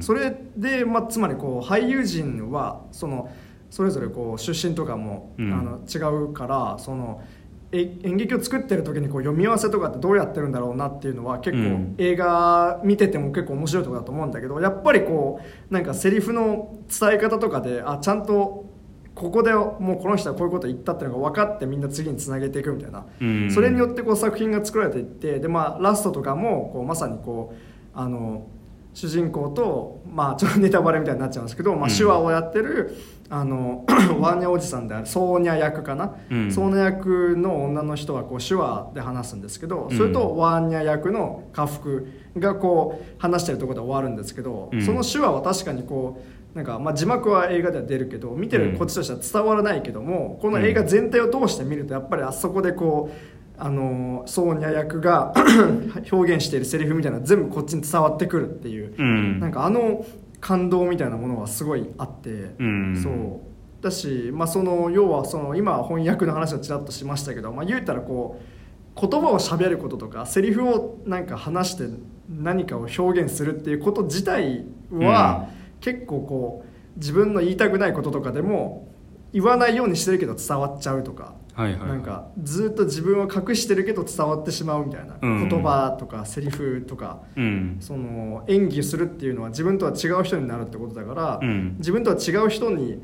[SPEAKER 2] それで、まあ、つまりこう俳優陣はそのそれぞれこう出身とかも、
[SPEAKER 1] うん。
[SPEAKER 2] あの違うからそのえ演劇を作ってる時にこう読み合わせとかってどうやってるんだろうなっていうのは結構、
[SPEAKER 1] うん。
[SPEAKER 2] 映画見てても結構面白いところだと思うんだけどやっぱりこうなんかセリフの伝え方とかであちゃんとここでもうこの人はこういうこと言ったっていうのが分かってみんな次につなげていくみたいな、
[SPEAKER 1] うん。
[SPEAKER 2] それによってこう作品が作られていってで、まあ、ラストとかもこうまさにこうあの主人公と、まあ、ちょっとネタバレみたいになっちゃうんですけど、まあ、手話をやってる、あの [CLEARS THROAT] ワーニャおじさんであるソーニャ役かな、
[SPEAKER 1] うん。
[SPEAKER 2] ソーニャ役の女の人はこう手話で話すんですけど、それとワーニャ役の家福がこう話してるところで終わるんですけど、
[SPEAKER 1] うん。
[SPEAKER 2] その手話は確かにこうなんかまあ字幕は映画では出るけど見てるこっちとしては伝わらないけども、この映画全体を通して見るとやっぱりあそこでこうあのソーニャ役が [CLEARS THROAT] 表現しているセリフみたいなの全部こっちに伝わってくるっていう、
[SPEAKER 1] うん。
[SPEAKER 2] なんかあの感動みたいなものはすごいあって、
[SPEAKER 1] うん。
[SPEAKER 2] そう。だし、まあ、その要はその今翻訳の話をちらっとしましたけど、まあ、言うたらこう言葉を喋ることとかセリフをなんか話して何かを表現するっていうこと自体は、結構こう自分の言いたくないこととかでも言わないようにしてるけど伝わっちゃうとか。
[SPEAKER 1] はいはい。
[SPEAKER 2] なんかずっと自分は隠してるけど伝わってしまうみたいな、
[SPEAKER 1] うん。
[SPEAKER 2] 言葉とかセリフとか
[SPEAKER 1] うん。
[SPEAKER 2] その演技するっていうのは自分とは違う人になるってことだから、
[SPEAKER 1] うん。
[SPEAKER 2] 自分とは違う人に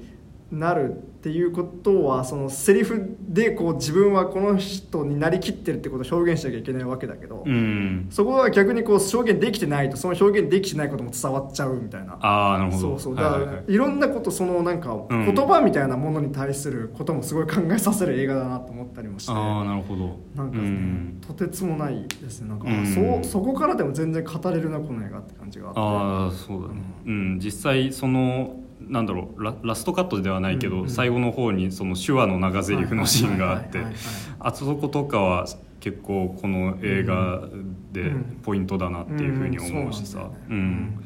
[SPEAKER 2] なるっていうことはそのセリフでこう自分はこの人になりきってるってことを表現しなきゃいけないわけだけど、
[SPEAKER 1] うん。
[SPEAKER 2] そこは逆にこう表現できてないとその表現できてないことも伝わっちゃうみたいな。
[SPEAKER 1] ああなるほど。
[SPEAKER 2] そうそう。だから、
[SPEAKER 1] はいはい。はい
[SPEAKER 2] いろんなことそのなんか
[SPEAKER 1] うん
[SPEAKER 2] 言葉みたいなものに対することもすごい考えさせる映画だなと思ったりもして、
[SPEAKER 1] ああなるほど。
[SPEAKER 2] なんかね、
[SPEAKER 1] うん。
[SPEAKER 2] とてつもないですね。なんか、あ
[SPEAKER 1] うん。
[SPEAKER 2] そうそこからでも全然語れるなこの映画って感じがあって。
[SPEAKER 1] ああそうだね。うん。実際そのなんだろうララストカットではないけど、
[SPEAKER 2] うんうん。
[SPEAKER 1] 最後の方にその手話の長台詞のシーンがあってあそことかは結構この映画で
[SPEAKER 2] うん。
[SPEAKER 1] ポイントだなっていうふうに思うしさ、
[SPEAKER 2] うん。うん。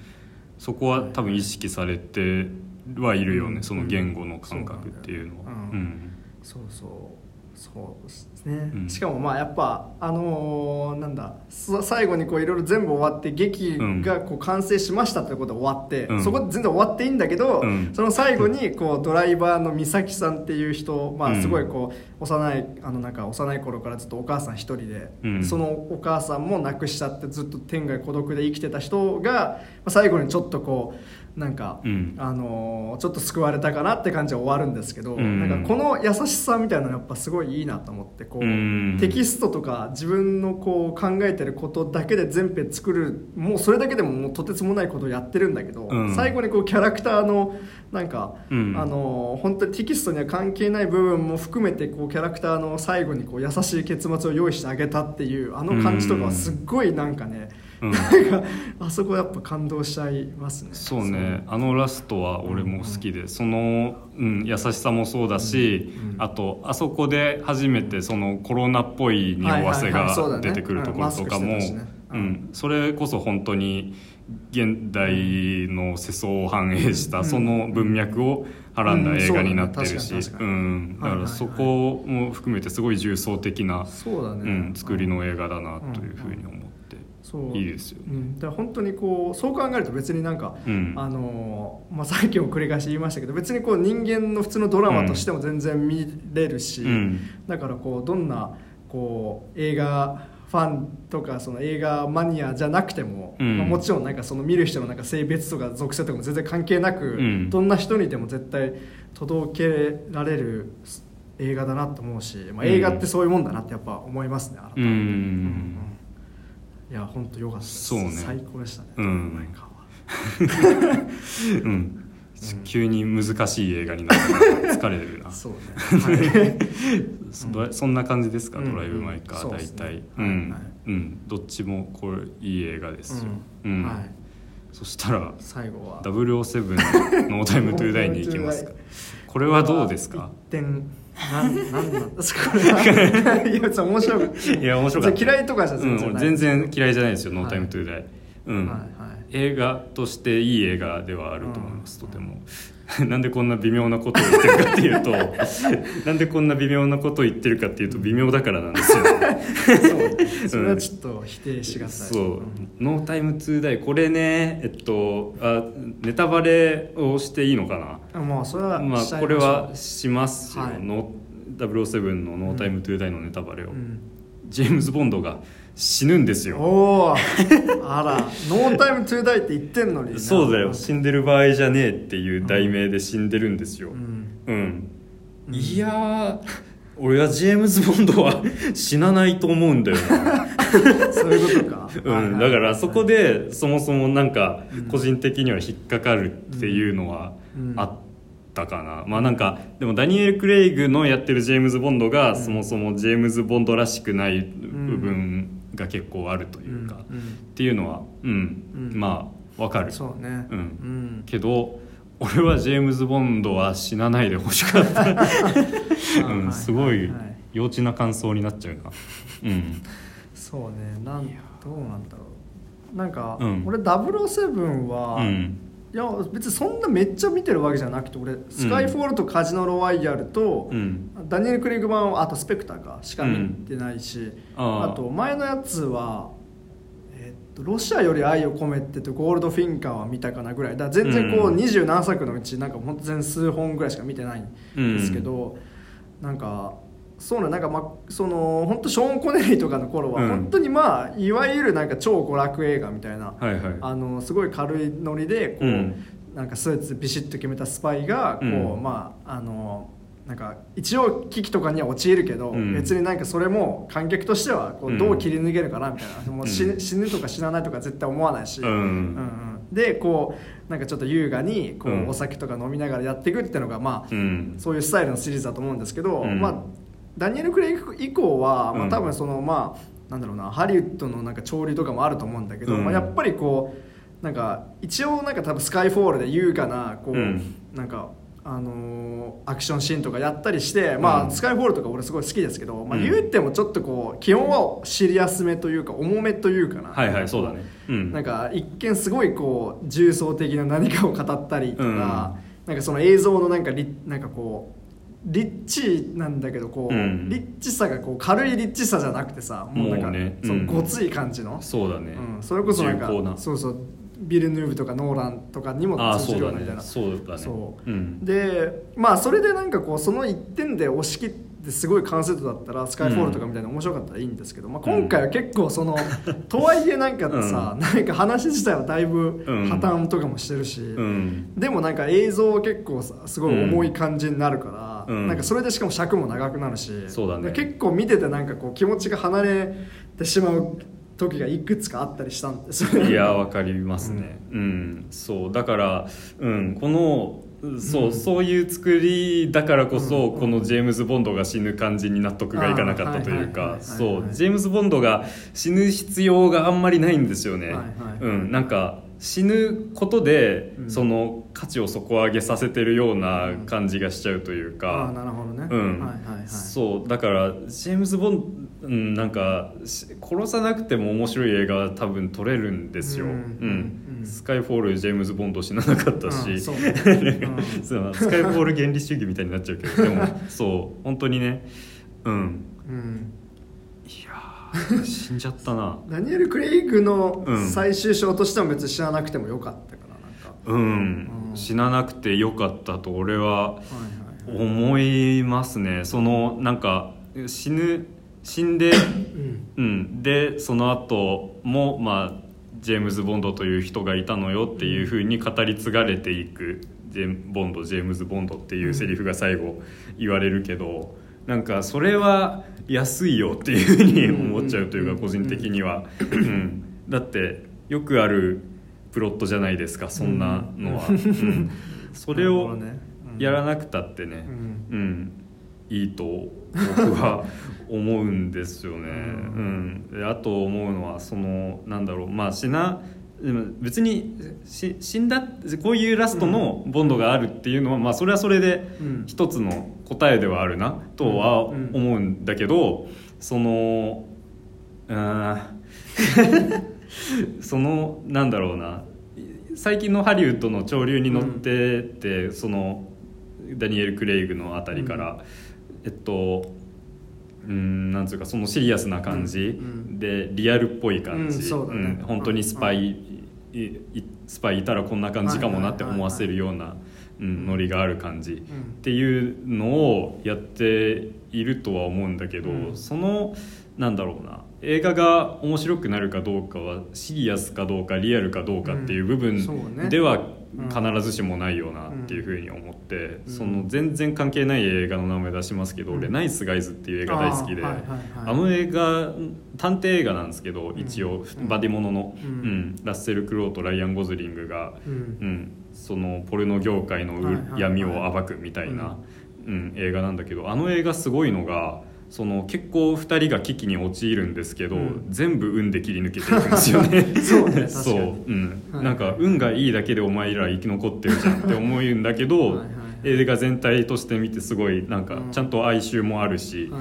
[SPEAKER 2] そ
[SPEAKER 1] こは多分意識されてはいるよね、
[SPEAKER 2] うん
[SPEAKER 1] その言語の感覚っていうのは。
[SPEAKER 2] そうそうそうですね、
[SPEAKER 1] うん。
[SPEAKER 2] しかもまあやっぱあのーなんださ最後にこういろいろ全部終わって劇がこう完成しましたってことで終わって、
[SPEAKER 1] うん。
[SPEAKER 2] そこで全然終わっていいんだけど、
[SPEAKER 1] うん。
[SPEAKER 2] その最後にこうドライバーの美咲さんっていう人、まあ、
[SPEAKER 1] うん。
[SPEAKER 2] すごいこう幼いあのなんか幼い頃からずっとお母さん一人で、
[SPEAKER 1] うん。
[SPEAKER 2] そのお母さんも亡くしちゃってずっと天涯孤独で生きてた人が、まあ、最後にちょっとこうなんか、
[SPEAKER 1] うん。
[SPEAKER 2] あのーちょっと救われたかなって感じで終わるんですけど、
[SPEAKER 1] うん。
[SPEAKER 2] なんかこの優しさみたいなのやっぱすごいいいなと思ってこう、
[SPEAKER 1] うん。
[SPEAKER 2] テキストとか自分のこう考えてることだけで全編作るもうそれだけでももうとてつもないことをやってるんだけど、
[SPEAKER 1] うん。
[SPEAKER 2] 最後にこうキャラクターのなんか、
[SPEAKER 1] うん。
[SPEAKER 2] あのー本当にテキストには関係ない部分も含めてこうキャラクターの最後にこう優しい結末を用意してあげたっていうあの感じとかはすっごいなんかね、
[SPEAKER 1] うん。
[SPEAKER 2] あそこやっぱ感動しちゃいますね。
[SPEAKER 1] そうね。あのラストは俺も好きで、その、うん、優しさもそうだし、
[SPEAKER 2] うん。うん。
[SPEAKER 1] あとあそこで初めてそのコロナっぽい匂わせが出てくるところとかもそれこそ本当に現代の世相を反映したその文脈をはらんだ映画になってるし、
[SPEAKER 2] うん。だか
[SPEAKER 1] らそこも含めてすごい重層的な、
[SPEAKER 2] そうだね、
[SPEAKER 1] うん、作りの映画だなというふうに思って
[SPEAKER 2] そう。
[SPEAKER 1] いいですよね。
[SPEAKER 2] うん、だから本当にこうそう考えると別になんか、
[SPEAKER 1] うん。
[SPEAKER 2] あのーまあ、さっきも繰り返し言いましたけど別にこう人間の普通のドラマとしても全然見れるし、
[SPEAKER 1] うん。
[SPEAKER 2] だからこうどんなこう映画ファンとかその映画マニアじゃなくても、
[SPEAKER 1] うん。
[SPEAKER 2] まあ、もちろんなんかその見る人のなんか性別とか属性とかも全然関係なく、
[SPEAKER 1] うん。
[SPEAKER 2] どんな人にでも絶対届けられる映画だなと思うし、まあ、映画ってそういうもんだなってやっぱ思いますね改めて。
[SPEAKER 1] うん。
[SPEAKER 2] うんいや本当良かったです。
[SPEAKER 1] そうね。
[SPEAKER 2] 最高でしたね。
[SPEAKER 1] うん。うん、急に難しい映画になって疲れるな。
[SPEAKER 2] そうね、はい。[LAUGHS]
[SPEAKER 1] そそんな感じですか、
[SPEAKER 2] うん
[SPEAKER 1] ドライブ・マイ・カー、大体、う
[SPEAKER 2] はい
[SPEAKER 1] ん
[SPEAKER 2] はい。
[SPEAKER 1] うん、どっちもこれいい映画ですよ、
[SPEAKER 2] う
[SPEAKER 1] うん。ん
[SPEAKER 2] はい、
[SPEAKER 1] そしたら
[SPEAKER 2] 最後は。
[SPEAKER 1] 007ノータイムトゥーダイに行きますか。[LAUGHS] これはどうですか？
[SPEAKER 2] なんなんなんですかこれは。[LAUGHS] いや面白く。
[SPEAKER 1] いや面白かった。
[SPEAKER 2] 嫌いとかじゃ
[SPEAKER 1] うん
[SPEAKER 2] 全然ない、
[SPEAKER 1] 全然嫌いじゃないですよ、ノータイム
[SPEAKER 2] はい
[SPEAKER 1] トゥーダイ、うん。
[SPEAKER 2] はいはい。
[SPEAKER 1] 映画としていい映画ではあると思います、とても [LAUGHS] なんでこんな微妙なことを言ってるかっていうと [LAUGHS] なんでこんな微妙なことを言ってるかっていうと微妙だからなんですよ [LAUGHS]
[SPEAKER 2] そう。それはちょっと否定しがたい。
[SPEAKER 1] そう「ノータイムトゥーダイこれねえっとあネタバレをしていいのか
[SPEAKER 2] うんまあそれは
[SPEAKER 1] なまあこれはしますよ、
[SPEAKER 2] はい。
[SPEAKER 1] ノ007の「ノータイムトゥーダイのネタバレを、
[SPEAKER 2] うん。
[SPEAKER 1] ジェームズ・ボンドが死ぬんですよ。
[SPEAKER 2] おおあら「ノータイムトゥーダイって言ってんのにな。
[SPEAKER 1] そうだよ。死んでる場合じゃねえっていう題名で死んでるんですよ。
[SPEAKER 2] うん。
[SPEAKER 1] うん、いやー俺はジェームズ・ボンドは [LAUGHS] 死なないと思うんだよな。[LAUGHS]
[SPEAKER 2] そういうことか、
[SPEAKER 1] うん、だからそこでそもそもなんか個人的には引っかかるっていうのはあったかな、まあなんかでもダニエル・クレイグのやってるジェームズ・ボンドがそもそもジェームズ・ボンドらしくない部分が結構あるというか、
[SPEAKER 2] うんうん。
[SPEAKER 1] っていうのはうん、
[SPEAKER 2] うん。
[SPEAKER 1] まあわかる。
[SPEAKER 2] そうね。
[SPEAKER 1] うん。
[SPEAKER 2] うん。
[SPEAKER 1] けど俺はジェームズ・ボンドは死なないでほしかった、[LAUGHS] うん、すごい幼稚な感想になっちゃうな。うん。
[SPEAKER 2] そうね。なんどうなんだろう。なんか、
[SPEAKER 1] うん。
[SPEAKER 2] 俺007は、
[SPEAKER 1] うん
[SPEAKER 2] いや別にそんなめっちゃ見てるわけじゃなくて俺スカイフォールとカジノロワイヤルと、
[SPEAKER 1] うん。
[SPEAKER 2] ダニエル・クレイグ版あとスペクターかしか見てないし、
[SPEAKER 1] あー
[SPEAKER 2] あと前のやつは、えっと「ロシアより愛を込めて」と「ゴールドフィンカー」は見たかなぐらい。だ全然こ
[SPEAKER 1] う
[SPEAKER 2] うん。二十何作のうちなんか本当全数本ぐらいしか見てないんですけど、なんかそうねなんかまあその本当ショーン・コネリーとかの頃は
[SPEAKER 1] うん。
[SPEAKER 2] 本当にまあいわゆるなんか超娯楽映画みたいな、
[SPEAKER 1] はいはい。
[SPEAKER 2] あのすごい軽いノリでこう、
[SPEAKER 1] うん。
[SPEAKER 2] なんかスーツビシッと決めたスパイがこう、
[SPEAKER 1] うん。
[SPEAKER 2] まああのなんか一応危機とかには陥るけど、
[SPEAKER 1] うん。
[SPEAKER 2] 別になんかそれも観客としてはこ
[SPEAKER 1] う
[SPEAKER 2] うん。どう切り抜けるかなみたいな、もう死ぬ
[SPEAKER 1] うん
[SPEAKER 2] 死ぬとか死なないとか絶対思わないし、
[SPEAKER 1] うん
[SPEAKER 2] うん。うん。でこうなんかちょっと優雅にこう、
[SPEAKER 1] うん。
[SPEAKER 2] お酒とか飲みながらやっていくっていうのがまあ、
[SPEAKER 1] うん。
[SPEAKER 2] そういうスタイルのシリーズだと思うんですけど、
[SPEAKER 1] うん。
[SPEAKER 2] まあ、ダニエル・クレイグ以降は、まあ、
[SPEAKER 1] うん
[SPEAKER 2] 多分そのまあなんだろうなハリウッドのなんか潮流とかもあると思うんだけど、
[SPEAKER 1] うん。
[SPEAKER 2] まあ、やっぱりこうなんか一応なんか多分スカイフォールで優雅なこう、
[SPEAKER 1] うん。
[SPEAKER 2] なんかあのーアクションシーンとかやったりして、まあ
[SPEAKER 1] うん。
[SPEAKER 2] スカイフォールとか俺すごい好きですけど、まあ、
[SPEAKER 1] うん。
[SPEAKER 2] 言うてもちょっとこう基本はシリアスめというか重めというかな
[SPEAKER 1] はいはいそうだね。うん。
[SPEAKER 2] なんか一見すごいこう重層的な何かを語ったりとか、なんかその映像のなんかリなんかこうリッチなんだけどこう、
[SPEAKER 1] うん。
[SPEAKER 2] リッチさがこう軽いリッチさじゃなくてさもうなんか
[SPEAKER 1] ね
[SPEAKER 2] そう
[SPEAKER 1] うん。
[SPEAKER 2] ごつい感じの、
[SPEAKER 1] そうだね。
[SPEAKER 2] うん、それこそなんかそうそうビル・ヌーブとかノーランとかにも通じるようなみたいな。
[SPEAKER 1] そうだね。
[SPEAKER 2] そう。
[SPEAKER 1] うん
[SPEAKER 2] でまあそれでなんかこうその一点で押し切ってすごい完成度だったらスカイフォールとかみたいな面白かったらいいんですけど、まあ、今回は結構その、[LAUGHS] とはいえなんかさ、なんか話自体はだいぶ
[SPEAKER 1] うん。
[SPEAKER 2] 破綻とかもしてるし、
[SPEAKER 1] うん。
[SPEAKER 2] でもなんか映像結構さすごい重い感じになるから、
[SPEAKER 1] うん。
[SPEAKER 2] なんかそれでしかも尺も長くなるし
[SPEAKER 1] そうだね。
[SPEAKER 2] 結構見ててなんかこう気持ちが離れてしまう時がいくつかあったりしたんですよね
[SPEAKER 1] いやわかりますね。うん、そう。だから、うん、このそう、そういう作りだからこそ、このジェームズ・ボンドが死ぬ感じに納得がいかなかったというか
[SPEAKER 2] はい
[SPEAKER 1] そう。ジェームズ・ボンドが死ぬ必要があんまりないんですよね、
[SPEAKER 2] はいはい。
[SPEAKER 1] うん、なんか死ぬことで、
[SPEAKER 2] うん。
[SPEAKER 1] その価値を底上げさせてるような感じがしちゃうというか、
[SPEAKER 2] ああなるほどね、
[SPEAKER 1] うん。
[SPEAKER 2] はいはいはい。
[SPEAKER 1] そうだからジェームズ・ボンド、うん、なんかし殺さなくても面白い映画は多分撮れるんですよ、
[SPEAKER 2] う
[SPEAKER 1] うん。ん。
[SPEAKER 2] うん。
[SPEAKER 1] スカイフォールジェームズ・ボンド死ななかったし、
[SPEAKER 2] うん [LAUGHS] そう
[SPEAKER 1] スカイフォール原理主義みたいになっちゃうけどでも [LAUGHS] そう本当にね。うん。
[SPEAKER 2] うん
[SPEAKER 1] 死んじゃったな。
[SPEAKER 2] ダニエル・クレイグの
[SPEAKER 1] うん
[SPEAKER 2] 最終章としても別に知らなくてもよかったかななんか、
[SPEAKER 1] うん、
[SPEAKER 2] うん。
[SPEAKER 1] 死ななくてよかったと俺は思いますね。そのなんか死ぬ死んで
[SPEAKER 2] うん。
[SPEAKER 1] うん、でその後もまあジェームズ・ボンドという人がいたのよっていうふうに語り継がれていくジェームボンドジェームズ・ボンドっていうセリフが最後言われるけどなんかそれは安いよっていうふうに思っちゃうというか
[SPEAKER 2] うん
[SPEAKER 1] 個人的には、うん、だってよくあるプロットじゃないですかそんなのは、うん。それをやらなくたってね、
[SPEAKER 2] うん。
[SPEAKER 1] うん、いいと僕は [LAUGHS] 思うんですよね。うん、であと思うのはそのなんだろう。まあ死なでも別にし死んだこういうラストのボンドがあるっていうのは、まあそれはそれで
[SPEAKER 2] うん。
[SPEAKER 1] 一つの答えではあるなとは
[SPEAKER 2] うん
[SPEAKER 1] 思うんだけど、そのうん [LAUGHS] そのなんだろうな。最近のハリウッドの潮流に乗ってて、そのダニエル・クレイグのあたりから、えっとうんなんつうかそのシリアスな感じ、
[SPEAKER 2] うん
[SPEAKER 1] でリアルっぽい感じ、
[SPEAKER 2] うんね。
[SPEAKER 1] ん本当にスパイ、スパイいたらこんな感じかもなって思わせるようなうんノリがある感じ、っていうのをやっているとは思うん。だけど、
[SPEAKER 2] うん。
[SPEAKER 1] そのなん。だろうな映画が面白くなるかどうかはシリアスかどうかリアルかどうかっていう部分では必ずしもないよなっていうふうに思って、その全然関係ない映画の名前出しますけど、俺「ナイスガイズ」っていう映画大好きであ,、の映画探偵映画なん。ですけど一応、バディモノの、うん。ラッセル・クロウとライアン・ゴズリングが、うん。そのポルノ業界の闇を暴くみたいな、うん。映画なんだけどあの映画すごいのが。その結構2人が危機に陥るんですけど、うん、全部運で切り抜けていくんですよね。[LAUGHS]
[SPEAKER 2] そうね
[SPEAKER 1] そう、うん、はい、なんか運がいいだけでお前ら生き残ってるじゃんって思うんだけどはい、映画全体として見てすごいなんかちゃんと哀愁もあるし、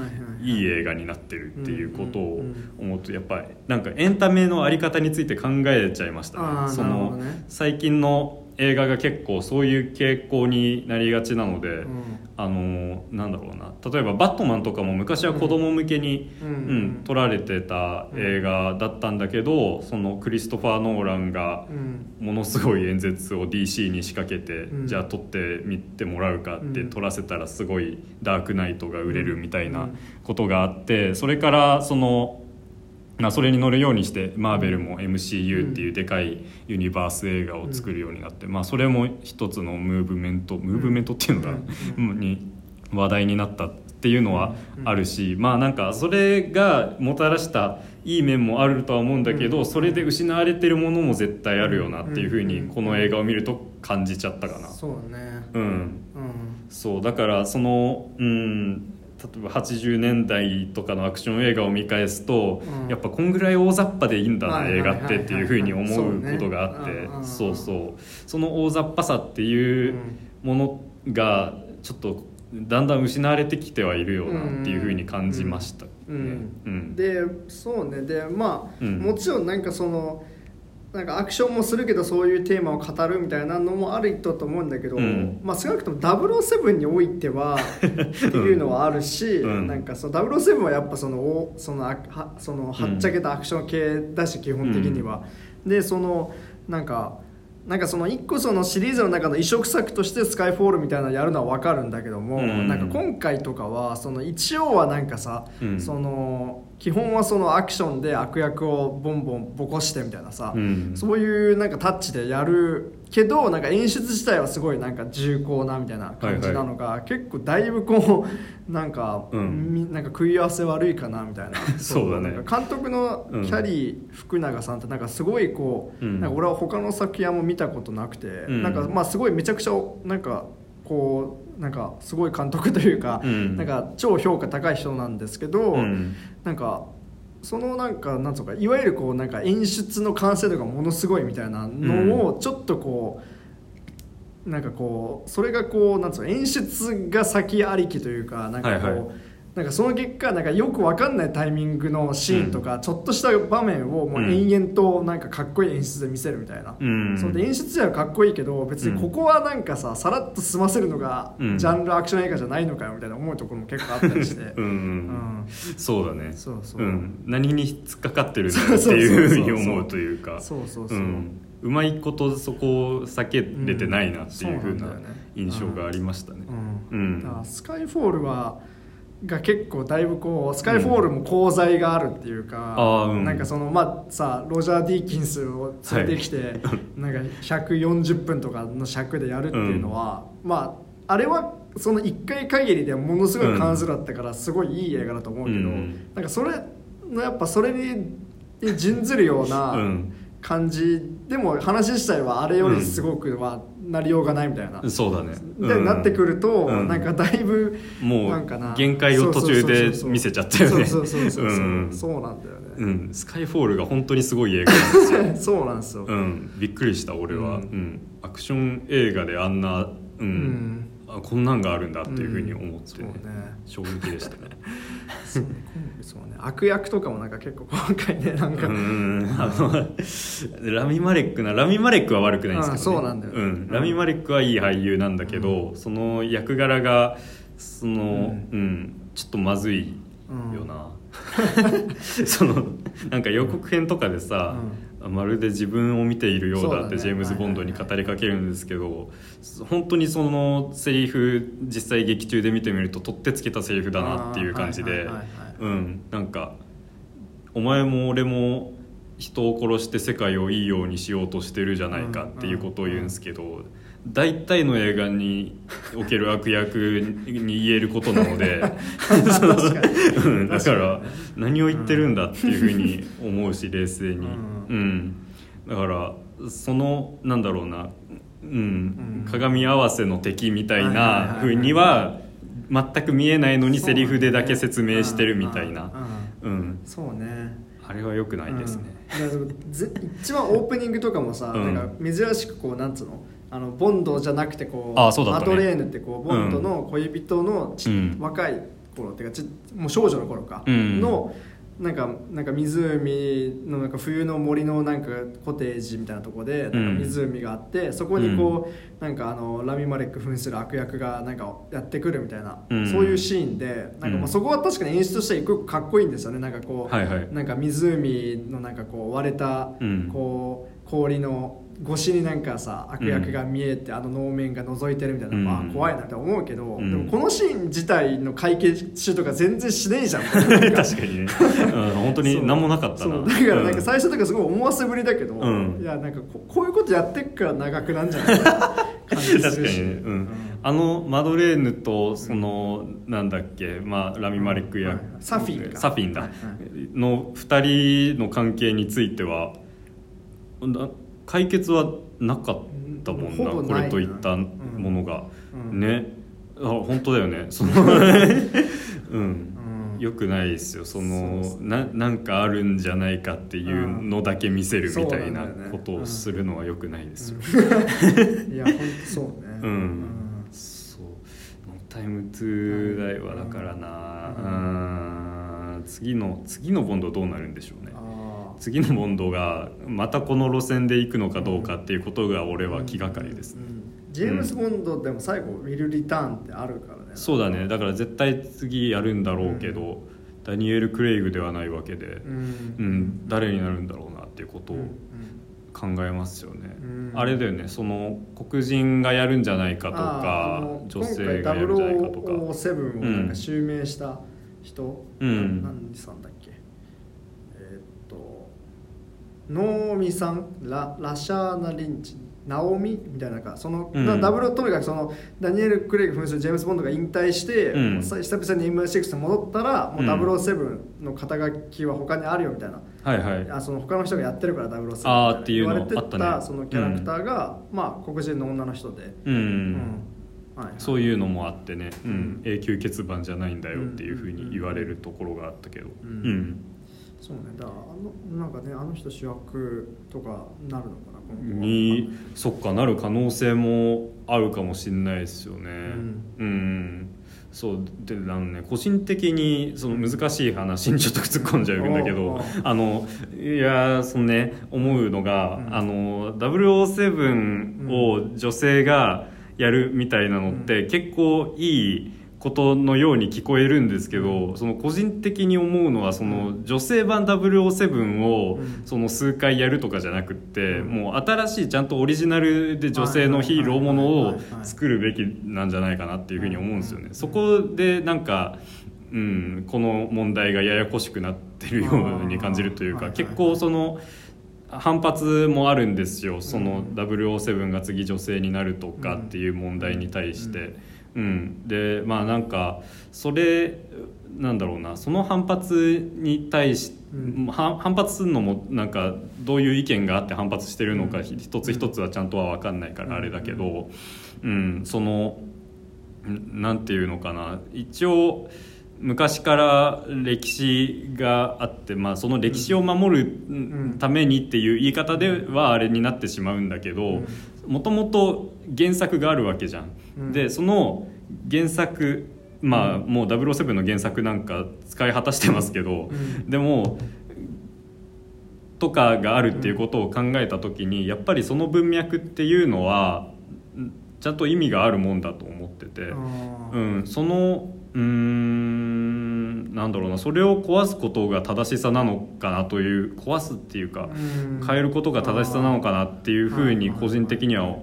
[SPEAKER 1] いい映画になってるっていうことを思うとやっぱりなんかエンタメの在り方について考えちゃいましたね。その、ね、最近の映画が結構そういう傾向になりがちなので、うん、あのなんだろうな。例えば「バットマン」とかも昔は子供向けに、うん、うん、撮られてた映画だったんだけどそのクリストファー・ノーランがものすごい演説を DC に仕掛けて、じゃあ撮ってみてもらうかって撮らせたらすごい「ダークナイト」が売れるみたいなことがあってそれからその。まあ、それに乗るようにしてマーベルも MCU っていうでかいユニバース映画を作るようになって、まあ、それも一つのムーブメントムーブメントっていうのが、に話題になったっていうのはあるし、まあなんかそれがもたらしたいい面もあるとは思うんだけど、それで失われてるものも絶対あるよなっていうふうにこの映画を見ると感じちゃったかな。
[SPEAKER 2] そうね。
[SPEAKER 1] うん、そうだからそのうん例えば80年代とかのアクション映画を見返すと、うん、やっぱこんぐらい大雑把でいいんだな、映画ってっていうふうに思うことがあってそうそうその大雑把さっていうものがちょっとだんだん失われてきてはいるよなっていうふうに感じましたね。
[SPEAKER 2] でそうね。でまあ、もちろんなんかそのなんかアクションもするけどそういうテーマを語るみたいなのもあると思うんだけど、うん、まあ、少なくとも007においては [LAUGHS] っていうのはあるし、うん、なんかその007はやっぱそのそのはそのはっちゃけたアクション系だし基本的には。でそのなんかなんかその一個そのシリーズの中の移植作としてスカイフォールみたいなのやるのは分かるんだけども、うん、なんか今回とかはその一応はなんかさ、うん、その基本はそのアクションで悪役をボンボンボコしてみたいなさ、うん、そういうなんかタッチでやるけどなんか演出自体はすごいなんか重厚なみたいな感じなのが、はいはい、結構だいぶこうなんか、うん、なんか食い合わせ悪いかなみたいな。[LAUGHS]
[SPEAKER 1] そうだね。
[SPEAKER 2] 監督のキャリー福永さんってなんかすごいこう、うん、なんか俺は他の作品も見たことなくて、うん、なんかまあすごいめちゃくちゃなんかこうなんかすごい監督というか、うん、なんか超評価高い人なんですけど、うん、なんかそのなんかなんつうかいわゆるこうなんか演出の完成度がものすごいみたいなのをちょっとこう、うん、なんかこうそれがこうなんつう演出が先ありきというかなんかこう、はいはい。なんかその結果なんかよく分かんないタイミングのシーンとか、ちょっとした場面をもう延々となんかかっこいい演出で見せるみたいな、うん、その演出自体はかっこいいけど別にここはなんかささらっと済ませるのがジャンルアクション映画じゃないのかよみたいな思うところも結構あったりして。うん、う
[SPEAKER 1] ん、そうだね。そうそう、うん、何に突っかかってるんだっていうふうに思うというか。
[SPEAKER 2] そうそうそう、
[SPEAKER 1] うまいことそこを避けれてないなっていうふうな印象がありましたね。
[SPEAKER 2] うん、スカイフォールはが結構だいぶこうスカイフォールも功罪があるっていうか、うん、なんかそのまあさロジャー・ディーキンスを連れてきて、はい、なんか140分とかの尺でやるっていうのは、うん、まああれはその1回限りでものすごい関数だったからすごいいい映画だと思うけど、うん、なんかそれやっぱそれに準ずるような感じでも話自体はあれよりすごくはなりようがないみたいな。
[SPEAKER 1] そうだね、
[SPEAKER 2] で、うん、なってくると、うん、なんかだいぶ
[SPEAKER 1] もう限界を途中で見せちゃったよね。
[SPEAKER 2] そうそうそうそう、そう。なんだよね、
[SPEAKER 1] うん、スカイフォールが本当にすごい映画なんです
[SPEAKER 2] よ。[LAUGHS] そうなんですよ、
[SPEAKER 1] うん、びっくりした俺は、うん。アクション映画であんなうんあこんなんがあるんだっていうふうに思って、ね。衝撃でしたね。[LAUGHS]
[SPEAKER 2] そうそうね。悪役とかもなんか結構今回ねなんか。あ
[SPEAKER 1] のラミ・マレックなラミ・マレックは悪くないんですけど、ね、
[SPEAKER 2] そうなんだよ、
[SPEAKER 1] うん、ラミ・マレックはいい俳優なんだけど、うん、その役柄がその、うん、うん、ちょっとまずいよな、[LAUGHS] そのなんか予告編とかでさ、まるで自分を見ているようだってジェームズ・ボンドに語りかけるんですけど本当にそのセリフ実際劇中で見てみると取ってつけたセリフだなっていう感じでうんなんかお前も俺も人を殺して世界をいいようにしようとしてるじゃないかっていうことを言うんですけど、大体の映画における悪役に言えることなので [LAUGHS] [LAUGHS] うんだから何を言ってるんだっていうふうに思うし冷静に、うん、だからそのなんだろうな、うん。鏡合わせの敵みたいなふうには全く見えないのにセリフでだけ説明してるみたいな、うん、
[SPEAKER 2] そうね。
[SPEAKER 1] あれは良くないですね。
[SPEAKER 2] うん、一番オープニングとかもさ、
[SPEAKER 1] うん。
[SPEAKER 2] なんか珍しくこうなんつうの？あのボンドじゃなくてこう
[SPEAKER 1] あそうね。
[SPEAKER 2] マドレーヌってこうボンドの恋人のち、
[SPEAKER 1] うん。
[SPEAKER 2] 若い頃っていうかちもう少女の頃か、
[SPEAKER 1] うん。
[SPEAKER 2] のなんかなんか湖のなんか冬の森のなんかコテージみたいなところでなんか湖があって、そこにこう、なんかあのラミマレック扮する悪役がなんかやってくるみたいな、
[SPEAKER 1] うん。
[SPEAKER 2] そういうシーンでなんかま
[SPEAKER 1] うん。
[SPEAKER 2] あそこは確かに演出としては一個一個かっこいいんですよね。なんかこう、
[SPEAKER 1] はいはい。
[SPEAKER 2] なんか湖のなんかこう割れた
[SPEAKER 1] うん。
[SPEAKER 2] こう氷の越しになんかさ悪役が見えて、あの能面が覗いてるみたいな、
[SPEAKER 1] うん。
[SPEAKER 2] まあ怖いなって思うけど、
[SPEAKER 1] ん。
[SPEAKER 2] でもこのシーン自体の会計とか全然しねえじゃん。[LAUGHS]
[SPEAKER 1] 確かにね、うん、本当に [LAUGHS] 何もなかったな。
[SPEAKER 2] だからなんか
[SPEAKER 1] うん。
[SPEAKER 2] 最初とかすごい思わせぶりだけど、
[SPEAKER 1] うん。
[SPEAKER 2] いやなんかここういうことやってっから長くなんじゃない [LAUGHS] かな感じするし。
[SPEAKER 1] 確かにね、うん。あのマドレーヌとその、なんだっけ、まあ、ラミ・マレックや、
[SPEAKER 2] はいはいサフィンか。
[SPEAKER 1] サフィンだ、
[SPEAKER 2] はいは
[SPEAKER 1] の2人の関係についてはな解決はなかったもんなこれといったものが、
[SPEAKER 2] うん。
[SPEAKER 1] ね。あ本当だよね。その [LAUGHS] うん。
[SPEAKER 2] うん。
[SPEAKER 1] よくないですよ。その
[SPEAKER 2] そう
[SPEAKER 1] ななんかあるんじゃないかっていうのだけ見せるみたいなことをするのはよくないですよ、[LAUGHS]
[SPEAKER 2] いや本当そうね。
[SPEAKER 1] うん。そう「ノータイムトゥーダイはだからな、うん、次の次のボンドどうなるんでしょうね次のボンドがまたこの路線で行くのかどうかっていうことが俺は気がかりですね、
[SPEAKER 2] うん。ジェームズ・ボンドでも最後「ウィル・リターン」ってあるからね。
[SPEAKER 1] そうだね。だから絶対次やるんだろうけど、ダニエル・クレイグではないわけで
[SPEAKER 2] う、ん。
[SPEAKER 1] うん。誰になるんだろうなっていうことを
[SPEAKER 2] うん。
[SPEAKER 1] 考えますよね、
[SPEAKER 2] うん。
[SPEAKER 1] あれだよね。その黒人がやるんじゃないかとか
[SPEAKER 2] の
[SPEAKER 1] 女性がやるんじゃないかとか。
[SPEAKER 2] 今回007をなんか襲名した人、
[SPEAKER 1] うん。
[SPEAKER 2] な何さんだっけえーっとノーミさんララシャーナ・リンチナオミみたいなかその、
[SPEAKER 1] うん。
[SPEAKER 2] なダブルとにかくそのダニエル・クレイグ扮するジェームズ・ボンドが引退して、
[SPEAKER 1] うん。
[SPEAKER 2] 久々に MI6 に戻ったらもう007の肩書きは他にあるよみたいな、
[SPEAKER 1] はいはい。
[SPEAKER 2] あその他の人がやってるから007みたいな。
[SPEAKER 1] あーって
[SPEAKER 2] 言われて
[SPEAKER 1] たね。
[SPEAKER 2] そのキャラクターが、まあ黒人の女の人で、
[SPEAKER 1] うん、
[SPEAKER 2] うん。はいはい。
[SPEAKER 1] そういうのもあってね、うん、永久欠番じゃないんだよっていうふうに言われるところがあったけど、
[SPEAKER 2] うん。
[SPEAKER 1] うん
[SPEAKER 2] そうね。だからあのなんかねあの人主役とかなるのかな
[SPEAKER 1] にそっかなる可能性もあるかもしれないですよね。うん、そうであのね個人的にその難しい話にちょっと突っ込んじゃうんだけど
[SPEAKER 2] う
[SPEAKER 1] あのいやそのね思うのが、
[SPEAKER 2] うん。
[SPEAKER 1] あの007を女性がやるみたいなのって、結構いいことのように聞こえるんですけど、その個人的に思うのはその女性版007を
[SPEAKER 2] うん。
[SPEAKER 1] その数回やるとかじゃなくって、
[SPEAKER 2] うん。
[SPEAKER 1] もう新しいちゃんとオリジナルで女性のヒーローものを作るべきなんじゃないかなっていうふうに思うんですよね。
[SPEAKER 2] うん
[SPEAKER 1] そこでなんかうん、この問題がややこしくなってるように感じるというか結構その反発もあるんですよ。その
[SPEAKER 2] うん。
[SPEAKER 1] 007が次女性になるとかっていう問題に対して。うん、でまあなんかそれなんだろうな。その反発に対し、
[SPEAKER 2] うん。
[SPEAKER 1] は反発するのもなんかどういう意見があって反発してるのか、
[SPEAKER 2] うん。
[SPEAKER 1] 一つ一つはちゃんとは分かんないからあれだけど、うん。そのんなんていうのかな。一応昔から歴史があって、まあ、その歴史を守る
[SPEAKER 2] ん。
[SPEAKER 1] ためにっていう言い方ではあれになってしまうんだけどもともと原作があるわけじゃん。
[SPEAKER 2] うん。
[SPEAKER 1] でその原作まあもう007の原作なんか使い果たしてますけど、
[SPEAKER 2] うん。
[SPEAKER 1] でもとかがあるっていうことを考えた時にやっぱりその文脈っていうのはんちゃんと意味があるもんだと思ってて、
[SPEAKER 2] あ
[SPEAKER 1] う
[SPEAKER 2] ー
[SPEAKER 1] ん、そのうーんなんだろうなそれを壊すことが正しさなのかなという壊すっていうか
[SPEAKER 2] うん。
[SPEAKER 1] 変えることが正しさなのかなっていうふうに個人的には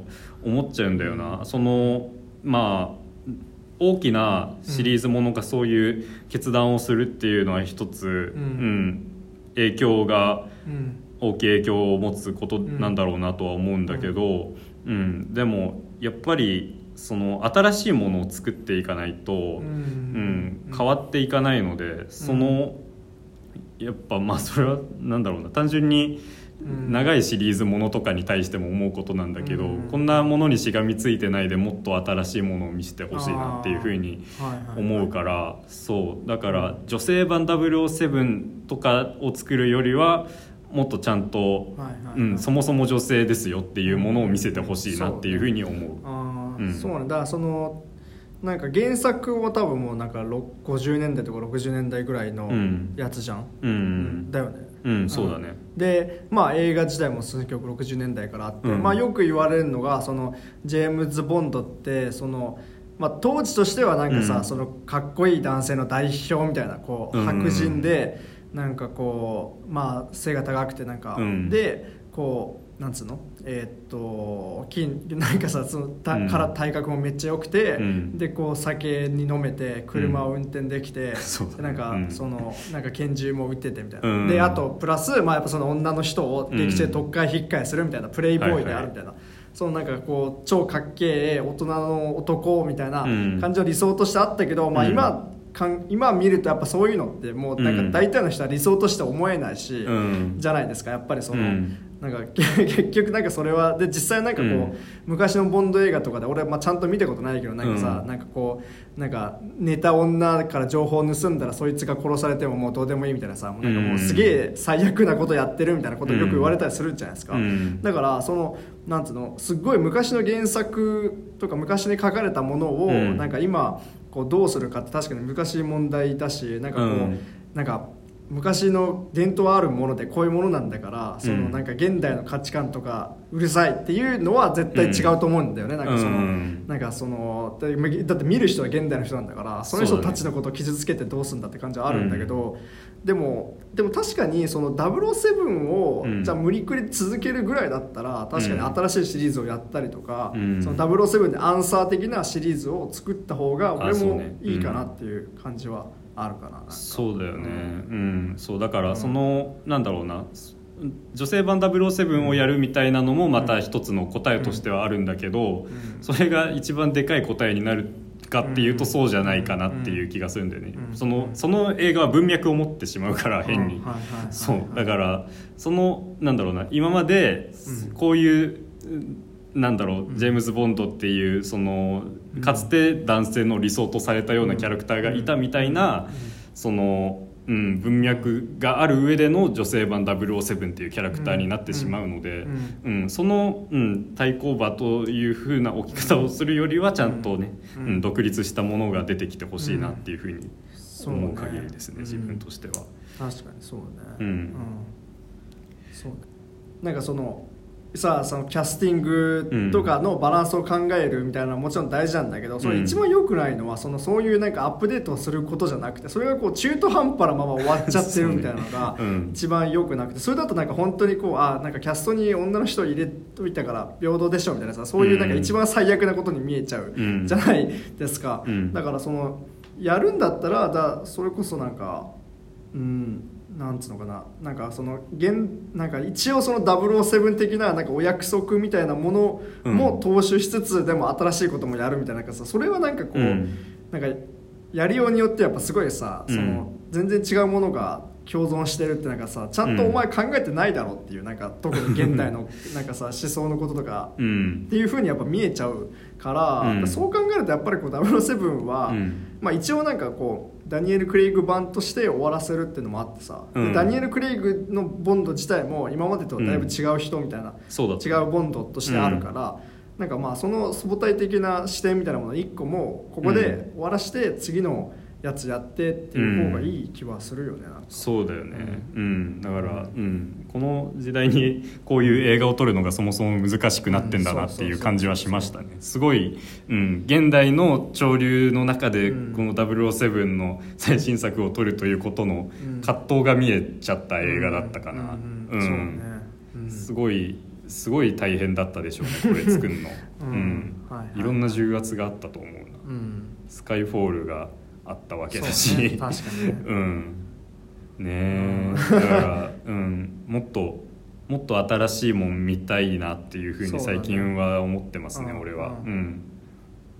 [SPEAKER 1] 思っちゃうんだよな。そのまあ大きなシリーズものがそういう決断をするっていうのは一つ、
[SPEAKER 2] うん。
[SPEAKER 1] うん。影響が
[SPEAKER 2] うん。
[SPEAKER 1] 大きい影響を持つことなんだろうなとは思うんだけど、うん。でもやっぱりその新しいものを作っていかないと、うん。変わっていかないのでその、やっぱまあそれはなんだろうな。単純に長いシリーズものとかに対しても思うことなんだけど、
[SPEAKER 2] うん。
[SPEAKER 1] こんなものにしがみついてないでもっと新しいものを見せてほしいなっていうふうに思うからそう。だから女性版007とかを作るよりはもっとちゃんと、
[SPEAKER 2] はいはい
[SPEAKER 1] うん、そもそも女性ですよっていうものを見せてほしいなっていうふうに思う。うん。
[SPEAKER 2] そうなんだ。だからそのなんか原作は多分もうなんかろ50年代とか60年代ぐらいの
[SPEAKER 1] うん。
[SPEAKER 2] やつじゃん、
[SPEAKER 1] うん、
[SPEAKER 2] だよね
[SPEAKER 1] うん、そうだね。
[SPEAKER 2] でまあ映画自体も1960年代からあって、
[SPEAKER 1] うん。
[SPEAKER 2] まあ、よく言われるのがそのジェームズ・ボンドってその、まあ、当時としてはなんかさ、
[SPEAKER 1] うん。
[SPEAKER 2] そのかっこいい男性の代表みたいなこう
[SPEAKER 1] うん。
[SPEAKER 2] 白人で、なんかこう、まあ、背が高くてなんか、
[SPEAKER 1] うん。
[SPEAKER 2] でこうなんつうの？えーっと筋なんかさそのた、
[SPEAKER 1] うん。
[SPEAKER 2] から体格もめっちゃ良くて、
[SPEAKER 1] うん。
[SPEAKER 2] でこう酒に飲めて車を運転できて、
[SPEAKER 1] そうだね。
[SPEAKER 2] でなんか、
[SPEAKER 1] うん。
[SPEAKER 2] そのなんか拳銃も撃っててみたいな、
[SPEAKER 1] うん。
[SPEAKER 2] であとプラス、まあ、やっぱその女の人を劇中で特会引っかえするみたいな、プレイボーイであるみたいな、そのなんかこう超かっけえ大人の男みたいな
[SPEAKER 1] うん。
[SPEAKER 2] 感じの理想としてあったけど、まあ、
[SPEAKER 1] うん。
[SPEAKER 2] 今かん今見るとやっぱそういうのってもうなんか大体の人は理想として思えないし、
[SPEAKER 1] うん。
[SPEAKER 2] じゃないですか。やっぱりその、
[SPEAKER 1] うん
[SPEAKER 2] なんか [LAUGHS] 結局なんかそれはで実際なんかこう、
[SPEAKER 1] うん。
[SPEAKER 2] 昔のボンド映画とかで俺はまあちゃんと見たことないけどなんかさ、
[SPEAKER 1] うん。
[SPEAKER 2] なんかこうなんか寝た女から情報を盗んだらそいつが殺されてももうどうでもいいみたいなさもうなんかもうすげえ最悪なことやってるみたいなことをよく言われたりするじゃないですか、
[SPEAKER 1] うん。
[SPEAKER 2] だからそのなんつうのすっごい昔の原作とか昔に書かれたものを、
[SPEAKER 1] うん。
[SPEAKER 2] なんか今こうどうするかって確かに難しい問題だしなんかこう、
[SPEAKER 1] うん。
[SPEAKER 2] なんか昔の伝統あるものでこういうものなんだからその
[SPEAKER 1] うん
[SPEAKER 2] なんか現代の価値観とかうるさいっていうのは絶対違うと思うんだよね、なんかその、
[SPEAKER 1] うん
[SPEAKER 2] なんかそのだだって見る人は現代の人なんだからその人たちのことを傷つけてどうするんだって感じはあるんだけど、でもでも確かにその007を、
[SPEAKER 1] うん。
[SPEAKER 2] じゃあ無理くり続けるぐらいだったら確かに新しいシリーズをやったりとか、
[SPEAKER 1] うん。
[SPEAKER 2] その007でアンサー的なシリーズを作った方が俺もいいかなっていう感じはあるかな
[SPEAKER 1] そうだよね。うん、そうだからその、なんだろうな女性版007をやるみたいなのもまた一つの答えとしてはあるんだけど、
[SPEAKER 2] うん。
[SPEAKER 1] それが一番でかい答えになるかっていうとそうじゃないかなっていう気がするんだよね、
[SPEAKER 2] うん。
[SPEAKER 1] そのその映画は文脈を持ってしまうから変に、そうだからそのなんだろうな今まで
[SPEAKER 2] うん。
[SPEAKER 1] こういうなんだろうジェームズ・ボンドっていうそのかつて男性の理想とされたようなキャラクターがいたみたいなその、うん、文脈がある上での女性版007っていうキャラクターになってしまうので、
[SPEAKER 2] うん。
[SPEAKER 1] うん、その、うん、対抗馬というふうな置き方をするよりはちゃんとね、
[SPEAKER 2] う
[SPEAKER 1] うんん独立したものが出てきてほしいなっていうふうに思う限りですね、自分としては。
[SPEAKER 2] 確かにそうね。
[SPEAKER 1] うん。
[SPEAKER 2] そうね。なんかそのさあそのキャスティングとかのバランスを考えるみたいなのはもちろん大事なんだけど、それ一番良くないのはそのそういうなんかアップデートをすることじゃなくてそれがこう中途半端なまま終わっちゃってるみたいなのが一番良くなくてそれだとなんか本当にこうあなんかキャストに女の人を入れといたから平等でしょみたいなさそういうなんか一番最悪なことに見えちゃう
[SPEAKER 1] うん。
[SPEAKER 2] じゃないですか、
[SPEAKER 1] うん。
[SPEAKER 2] だからそのやるんだったらだそれこそなんかうんなんつうのかな。なんかその現なんか一応その007的ななんかお約束みたいなものも踏襲しつつ、でも新しいこともやるみたいななんかさそれはなんかこう、
[SPEAKER 1] うん。
[SPEAKER 2] なんかやりようによってやっぱすごいさ、その全然違うものが共存してるってなんかさちゃんとお前考えてないだろうっていうなんか特に現代の [LAUGHS] なんかさ思想のこととか。
[SPEAKER 1] うん。
[SPEAKER 2] っていうふうにやっぱ見えちゃうから、
[SPEAKER 1] うん。
[SPEAKER 2] そう考えるとやっぱりこう007は、
[SPEAKER 1] うん。
[SPEAKER 2] まあ、一応なんかこうダニエル・クレイグ版として終わらせるっていうのもあってさ、で
[SPEAKER 1] うん。
[SPEAKER 2] ダニエル・クレイグのボンド自体も今までとはだいぶ違う人みたいな、
[SPEAKER 1] そうだった
[SPEAKER 2] 違うボンドとしてあるから、なんかまあその相対的な視点みたいなもの一個もここで終わらして次のやつやってっていう方がいい気はするよね、
[SPEAKER 1] そうだよね、うん、だから、うん、この時代にこういう映画を撮るのがそもそも難しくなってんだなっていう感じはしましたね。すごい、うん、現代の潮流の中で
[SPEAKER 2] うん。
[SPEAKER 1] この007の最新作を撮るということの
[SPEAKER 2] うん。
[SPEAKER 1] 葛藤が見えちゃった映画だったかな、すごいすごい大変だったでしょうねこれ作るの、[LAUGHS]
[SPEAKER 2] うん。い
[SPEAKER 1] ろんな重圧があったと思うな。
[SPEAKER 2] うん。
[SPEAKER 1] スカイフォールがあったわけだし、
[SPEAKER 2] 確かにね。[LAUGHS]
[SPEAKER 1] うんね。えだから、うん、もっともっと新しいもん見たいなっていうふうに最近は思ってますね
[SPEAKER 2] うん。
[SPEAKER 1] 俺は。
[SPEAKER 2] うん。
[SPEAKER 1] うん。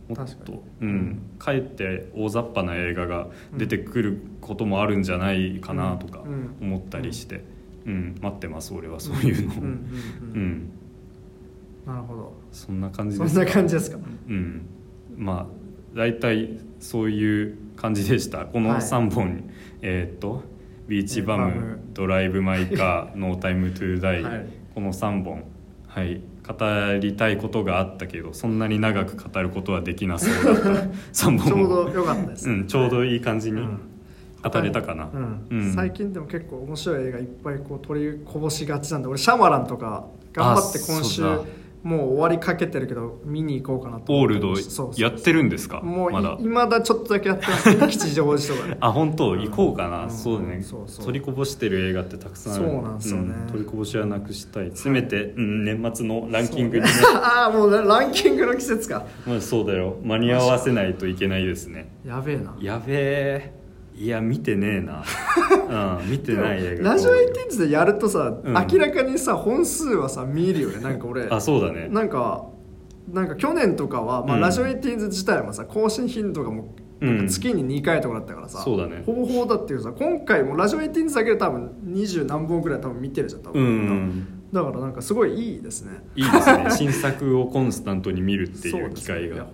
[SPEAKER 1] もっ
[SPEAKER 2] 確かに。
[SPEAKER 1] とうん。かえって大雑把な映画が出てくることもあるんじゃないかなとか
[SPEAKER 2] うん。
[SPEAKER 1] 思ったりして。うん。待ってます俺は。そういうの。
[SPEAKER 2] うんうん
[SPEAKER 1] う
[SPEAKER 2] うん。
[SPEAKER 1] ん。
[SPEAKER 2] なるほど。
[SPEAKER 1] そんな感じ
[SPEAKER 2] そん
[SPEAKER 1] です
[SPEAKER 2] な感じですか？
[SPEAKER 1] うん。まあ大体そういう感じでした。この
[SPEAKER 2] はい。
[SPEAKER 1] 3本、えーっと「ビーチバム」ドライブ・マイ・カー」「ノータイム・トゥ・ダイ」
[SPEAKER 2] はい。
[SPEAKER 1] この3本。はい。語りたいことがあったけどそんなに長く語ることはできなそうだった。[LAUGHS] 3
[SPEAKER 2] ちょうど良かったです、
[SPEAKER 1] うん、ちょうどいい感じに
[SPEAKER 2] うん。
[SPEAKER 1] 語れたかな、
[SPEAKER 2] うん。
[SPEAKER 1] うん。
[SPEAKER 2] 最近でも結構面白い映画いっぱいこう取りこぼしがちなんで俺シャマランとか頑張って今週もう終わりかけてるけど見に行こうかなと
[SPEAKER 1] オールドやってるんですか？
[SPEAKER 2] もう
[SPEAKER 1] まだ。
[SPEAKER 2] いまだちょっとだけやってます。ね吉祥寺とかね
[SPEAKER 1] あ本当？
[SPEAKER 2] うん
[SPEAKER 1] 行こうかな、
[SPEAKER 2] うん
[SPEAKER 1] そうだね、
[SPEAKER 2] そうそう。
[SPEAKER 1] 取りこぼしてる映画ってたくさんある。
[SPEAKER 2] そうなんですよね。
[SPEAKER 1] 取りこぼしはなくしたい。せめて、うん、年末のランキングにね。[LAUGHS]
[SPEAKER 2] ああもうランキングの季節か。
[SPEAKER 1] まあそうだよ。間に合わせないといけないですね。
[SPEAKER 2] やべえな。
[SPEAKER 1] やべえいや見てねえな。[LAUGHS] うん見てない映画
[SPEAKER 2] ラジオエイティーンズでやるとさ、
[SPEAKER 1] うん。
[SPEAKER 2] 明らかにさ本数はさ見えるよね。なんか俺。[LAUGHS]
[SPEAKER 1] あそうだね。
[SPEAKER 2] なんかなんか去年とかは、まあ
[SPEAKER 1] うん。
[SPEAKER 2] ラジオエイティーンズ自体もさ更新頻度がもうなんか月に2回とかだったからさ、
[SPEAKER 1] そうだね。
[SPEAKER 2] ほぼほぼだっていうさ今回もラジオエイティーンズだけで多分20何本ぐらい多分見てるじゃん多
[SPEAKER 1] う
[SPEAKER 2] 分、
[SPEAKER 1] ん
[SPEAKER 2] だからなんかすごいいいですね。
[SPEAKER 1] いいですね。[LAUGHS] 新作をコンスタントに見るっていう機会が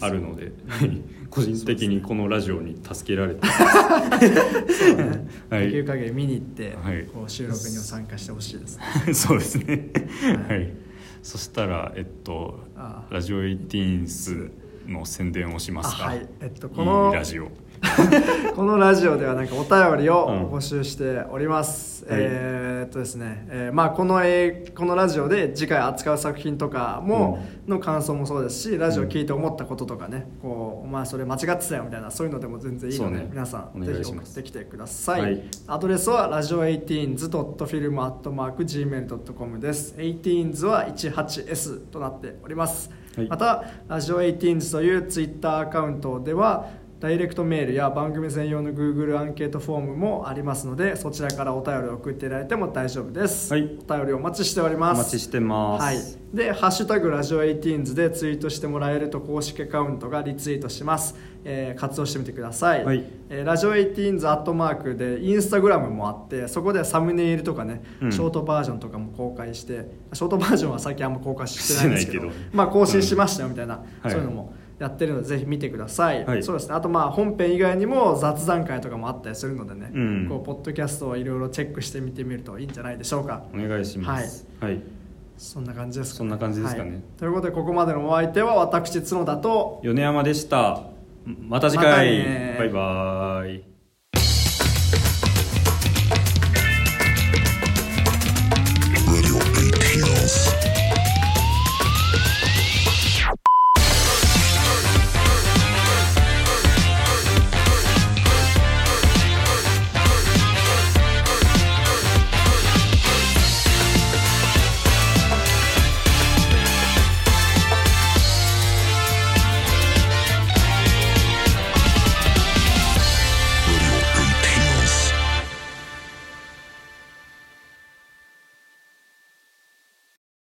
[SPEAKER 1] あるので [LAUGHS] 個人的にこのラジオに助けられて
[SPEAKER 2] そうね。
[SPEAKER 1] はい。
[SPEAKER 2] できる限り見に行って、
[SPEAKER 1] はい。
[SPEAKER 2] こう収録にも参加してほしいですね。[LAUGHS]
[SPEAKER 1] そうですね。
[SPEAKER 2] はい。
[SPEAKER 1] はい。そしたらえっとラジオエイティーンスの宣伝をしますか？
[SPEAKER 2] あはい。えっとこの
[SPEAKER 1] いいラジオ [LAUGHS]
[SPEAKER 2] このラジオではなんかお便りを
[SPEAKER 1] うん。
[SPEAKER 2] 募集しております、
[SPEAKER 1] はい。
[SPEAKER 2] えーっとですね、えーまあこの映このラジオで次回扱う作品とかも、の感想もそうですしラジオ聞いて思ったこととかねこうお前それ間違ってたよみたいなそういうのでも全然いいので、
[SPEAKER 1] ね。
[SPEAKER 2] 皆さん
[SPEAKER 1] お
[SPEAKER 2] ぜひ送ってきてください、
[SPEAKER 1] はい。
[SPEAKER 2] アドレスはラジオ 18s.film.gmail.com です。18s は 18s となっております、
[SPEAKER 1] はい。
[SPEAKER 2] またラジオ 18s というツイッターアカウントではダイレクトメールや番組専用の Google アンケートフォームもありますのでそちらからお便りを送っていただいても大丈夫です、
[SPEAKER 1] はい。
[SPEAKER 2] お便りお待ちしております。
[SPEAKER 1] お待ちしてます。
[SPEAKER 2] はい、で「ハッシュタグラジオ 18s」でツイートしてもらえると公式アカウントがリツイートします、えー活動してみてください、
[SPEAKER 1] はい。
[SPEAKER 2] えーラジオ 18s アットマークでインスタグラムもあってそこでサムネイルとかね、
[SPEAKER 1] うん。
[SPEAKER 2] ショートバージョンとかも公開してショートバージョンは最近あんま公開してないんですけど。まあ更新しましたよみたいな、
[SPEAKER 1] はい。
[SPEAKER 2] そういうのもやってるのでぜひ見てください、
[SPEAKER 1] はい。
[SPEAKER 2] そうですね。あとまあ本編以外にも雑談会とかもあったりするのでね、
[SPEAKER 1] うん。
[SPEAKER 2] こうポッドキャストをいろいろチェックしてみてみるといいんじゃないでしょうか。
[SPEAKER 1] お願いします。はい、
[SPEAKER 2] そんな感じですか、
[SPEAKER 1] そんな感じですかね。
[SPEAKER 2] はい。ということでここまでのお相手は私角田と
[SPEAKER 1] 米山でした。また次回。
[SPEAKER 2] ね
[SPEAKER 1] バイバイ